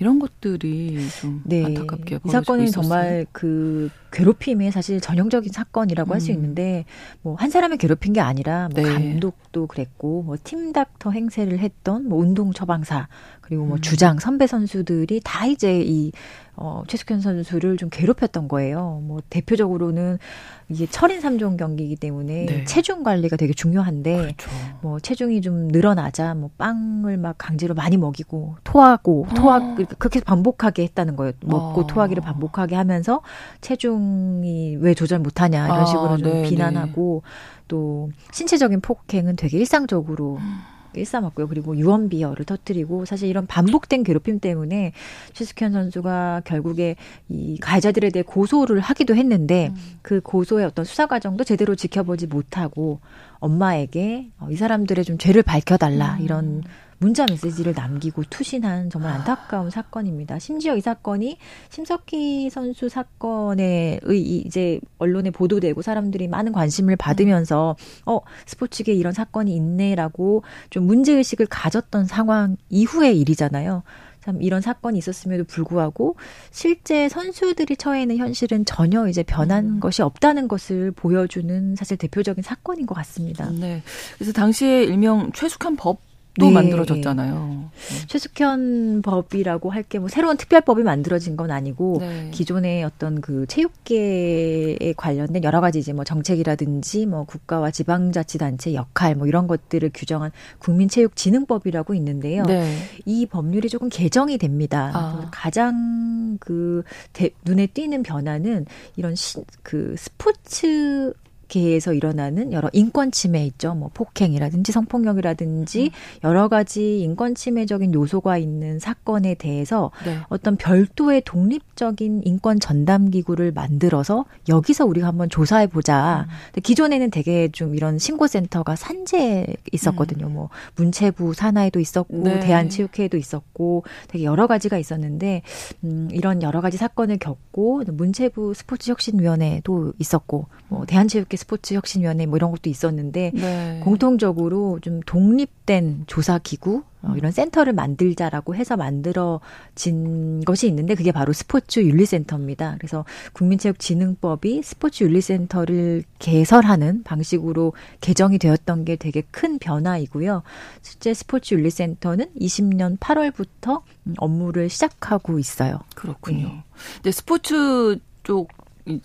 이런 것들이 좀 네. 안타깝게 이 사건은 있었어요. 정말 그 괴롭힘의 사실 전형적인 사건이라고 음. 할수 있는데 뭐 한 사람을 괴롭힌 게 아니라 뭐 네. 감독도 그랬고 뭐 팀닥터 행세를 했던 뭐 운동 처방사 그리고 뭐 음. 주장 선배 선수들이 다 이제 이 어, 최숙현 선수를 좀 괴롭혔던 거예요. 뭐 대표적으로는 이게 철인 3종 경기이기 때문에 네. 체중 관리가 되게 중요한데 그렇죠. 뭐 체중이 좀 늘어나자 뭐 빵을 막 강제로 많이 먹이고 토하고 토하 어. 그렇게 반복하게 했다는 거예요. 먹고 어. 토하기를 반복하게 하면서 체중이 왜 조절 못 하냐 이런 아, 식으로 아, 좀 네, 비난하고 네. 또 신체적인 폭행은 되게 일상적으로 음. 일삼았고요. 그리고 유언 비어를 터뜨리고 사실 이런 반복된 괴롭힘 때문에 최숙현 선수가 결국에 이 가해자들에 대해 고소를 하기도 했는데 음. 그 고소의 어떤 수사 과정도 제대로 지켜보지 못하고 엄마에게 어, 이 사람들의 좀 죄를 밝혀달라 음. 이런 문자 메시지를 남기고 투신한 정말 안타까운 아. 사건입니다. 심지어 이 사건이 심석희 선수 사건에 이제 언론에 보도되고 사람들이 많은 관심을 받으면서 어 스포츠계 이런 사건이 있네라고 좀 문제 의식을 가졌던 상황 이후의 일이잖아요. 참 이런 사건이 있었음에도 불구하고 실제 선수들이 처해 있는 현실은 전혀 이제 변한 음. 것이 없다는 것을 보여주는 사실 대표적인 사건인 것 같습니다. 네. 그래서 당시에 일명 최숙한 법 또 네. 만들어졌잖아요. 최숙현 법이라고 할 게 뭐 새로운 특별법이 만들어진 건 아니고 네. 기존의 어떤 그 체육계에 관련된 여러 가지 이제 뭐 정책이라든지 뭐 국가와 지방자치단체 역할 뭐 이런 것들을 규정한 국민체육진흥법이라고 있는데요. 네. 이 법률이 조금 개정이 됩니다. 아. 가장 그 대, 눈에 띄는 변화는 이런 시, 그 스포츠 계에서 일어나는 여러 인권 침해 있죠. 뭐 폭행이라든지 성폭력이라든지 음. 여러 가지 인권 침해적인 요소가 있는 사건에 대해서 네. 어떤 별도의 독립적인 인권 전담 기구를 만들어서 여기서 우리가 한번 조사해 보자. 음. 기존에는 되게 좀 이런 신고 센터가 산재 있었거든요. 음. 뭐 문체부 산하에도 있었고 네. 대한체육회에도 있었고 되게 여러 가지가 있었는데 음 이런 여러 가지 사건을 겪고 문체부 스포츠혁신위원회도 있었고 뭐 대한체육회 스포츠 혁신위원회 뭐 이런 것도 있었는데 네. 공통적으로 좀 독립된 조사 기구 어, 이런 센터를 만들자라고 해서 만들어진 것이 있는데 그게 바로 스포츠 윤리센터입니다. 그래서 국민체육진흥법이 스포츠 윤리센터를 개설하는 방식으로 개정이 되었던 게 되게 큰 변화이고요. 실제 스포츠 윤리센터는 20년 8월부터 업무를 시작하고 있어요. 그렇군요. 네. 근데 스포츠 쪽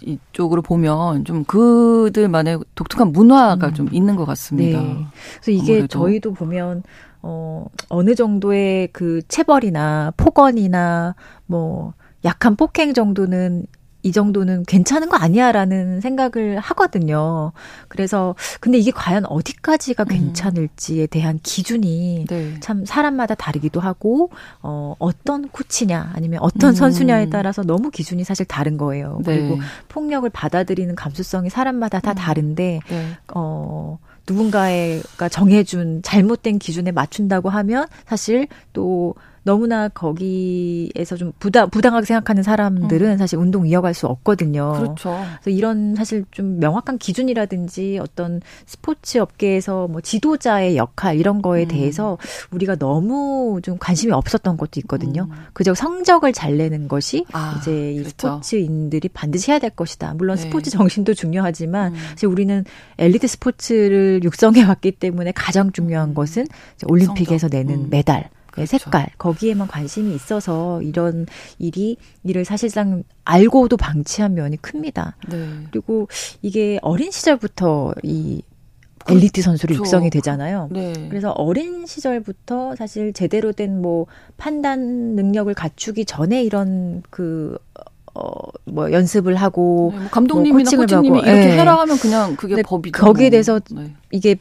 이쪽으로 보면 좀 그들만의 독특한 문화가 음. 좀 있는 것 같습니다. 네. 그래서 이게 아무래도. 저희도 보면 어 어느 정도의 그 체벌이나 폭언이나 뭐 약한 폭행 정도는 이 정도는 괜찮은 거 아니야라는 생각을 하거든요. 그래서 근데 이게 과연 어디까지가 음. 괜찮을지에 대한 기준이 네. 참 사람마다 다르기도 하고 어 어떤 코치냐 아니면 어떤 음. 선수냐에 따라서 너무 기준이 사실 다른 거예요. 네. 그리고 폭력을 받아들이는 감수성이 사람마다 다 음. 다른데 네. 어 누군가가 정해준 잘못된 기준에 맞춘다고 하면 사실 또 너무나 거기에서 좀 부당 부당하게 생각하는 사람들은 음. 사실 운동 이어갈 수 없거든요. 그렇죠. 그래서 이런 사실 좀 명확한 기준이라든지 어떤 스포츠 업계에서 뭐 지도자의 역할 이런 거에 음. 대해서 우리가 너무 좀 관심이 없었던 것도 있거든요. 음. 그저 성적을 잘 내는 것이 아, 이제 이 그렇죠. 스포츠인들이 반드시 해야 될 것이다. 물론 네. 스포츠 정신도 중요하지만 음. 사실 우리는 엘리트 스포츠를 육성해 왔기 때문에 가장 중요한 음. 것은 올림픽에서. 내는 음. 메달 그렇죠. 색깔 거기에만 관심이 있어서 이런 일이 일을 사실상 알고도 방치한 면이 큽니다. 네. 그리고 이게 어린 시절부터 이 엘리트 선수를 그렇죠. 육성이 되잖아요. 네. 그래서 어린 시절부터 사실 제대로 된 뭐 판단 능력을 갖추기 전에 이런 그 어, 뭐 연습을 하고 네, 뭐 감독님이나 뭐 코치님이 이렇게 네. 해라 하면 그냥 그게 법이죠. 거기에 대해서 네. 이게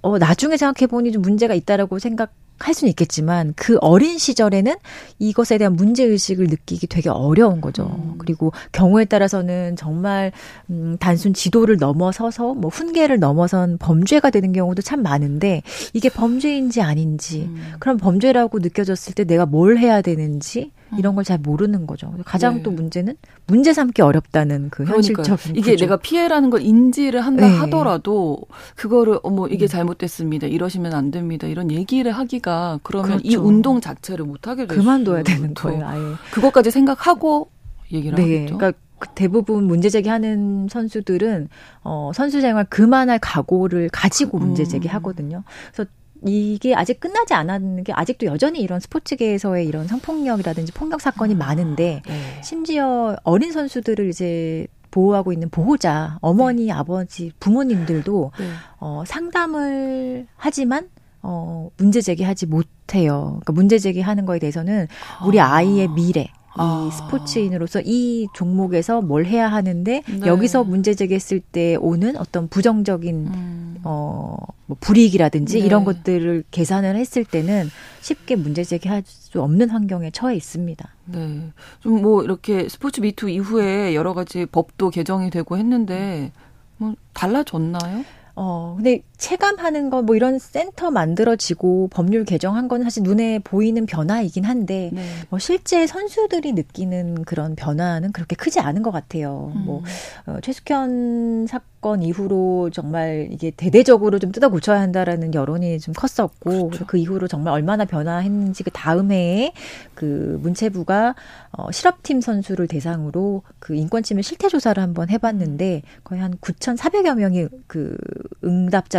어 나중에 생각해 보니 좀 문제가 있다라고 생각 할 수는 있겠지만 그 어린 시절에는 이것에 대한 문제 의식을 느끼기 되게 어려운 거죠. 음. 그리고 경우에 따라서는 정말 음 단순 지도를 넘어서서 뭐 훈계를 넘어선 범죄가 되는 경우도 참 많은데 이게 범죄인지 아닌지 음. 그럼 범죄라고 느껴졌을 때 내가 뭘 해야 되는지 이런 걸 잘 모르는 거죠. 가장 네. 또 문제는 문제 삼기 어렵다는 그 현실적인 이게 구조. 내가 피해라는 걸 인지를 한다 네. 하더라도 그거를 어머 이게 음. 잘못됐습니다. 이러시면 안 됩니다. 이런 얘기를 하기가 그러면 그렇죠. 이 운동 자체를 못 하게 되죠. 그만둬야 되는 거예요. 아예 그것까지 생각하고 얘기를 네. 하겠죠. 그러니까 그 대부분 문제 제기하는 선수들은 어 선수 생활 그만할 각오를 가지고 문제 음. 제기하거든요. 그래서 이게 아직 끝나지 않았는 게 아직도 여전히 이런 스포츠계에서의 이런 성폭력이라든지 폭력 사건이 아, 많은데 네. 심지어 어린 선수들을 이제 보호하고 있는 보호자 어머니 네. 아버지 부모님들도 네. 어 상담을 하지만 어 문제 제기하지 못해요. 그러니까 문제 제기하는 거에 대해서는 우리 아. 아이의 미래 아. 이 스포츠인으로서 이 종목에서 뭘 해야 하는데 네. 여기서 문제 제기했을 때 오는 어떤 부정적인 음. 어 뭐 불이익이라든지 네. 이런 것들을 계산을 했을 때는 쉽게 문제 제기할 수 없는 환경에 처해 있습니다. 네. 좀 뭐 이렇게 스포츠 미투 이후에 여러 가지 법도 개정이 되고 했는데 뭐 달라졌나요? 어, 근데 체감하는 거 뭐 이런 센터 만들어지고 법률 개정한 건 사실 눈에 보이는 변화이긴 한데 네. 뭐 실제 선수들이 느끼는 그런 변화는 그렇게 크지 않은 것 같아요. 음. 뭐 어, 최숙현 사건 이후로 정말 이게 대대적으로 좀 뜯어 고쳐야 한다라는 여론이 좀 컸었고 그렇죠. 그 이후로 정말 얼마나 변화했는지 그 다음 해에 그 문체부가 어, 실업팀 선수를 대상으로 그 인권침해 실태 조사를 한번 해봤는데 거의 한 9,400여 명이 그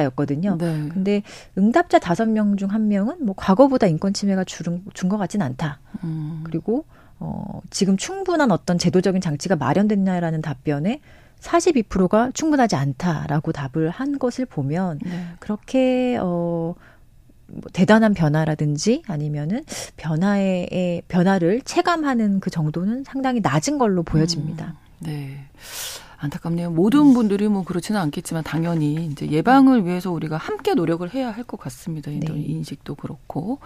응답자였거든요. 네. 근데 응답자 다섯 명 중 한 명은 뭐 과거보다 인권 침해가 줄은 준 것 같진 않다. 음. 그리고 어 지금 충분한 어떤 제도적인 장치가 마련됐냐라는 답변에 42%가 충분하지 않다라고 답을 한 것을 보면 네. 그렇게 어 뭐 대단한 변화라든지 아니면은 변화의 변화를 체감하는 그 정도는 상당히 낮은 걸로 보여집니다. 음, 네. 안타깝네요. 모든 분들이 뭐 그렇지는 않겠지만 당연히 이제 예방을 위해서 우리가 함께 노력을 해야 할 것 같습니다. 네. 인식도 그렇고.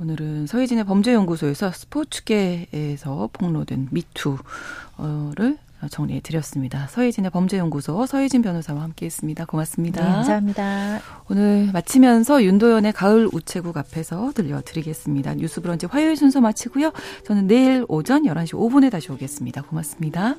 오늘은 서희진의 범죄연구소에서 스포츠계에서 폭로된 미투를 정리해 드렸습니다. 서희진의 범죄연구소 서희진 변호사와 함께했습니다. 고맙습니다. 네, 감사합니다. 오늘 마치면서 윤도현의 가을 우체국 앞에서 들려드리겠습니다. 뉴스브런치 화요일 순서 마치고요. 저는 내일 오전 11시 5분에 다시 오겠습니다. 고맙습니다.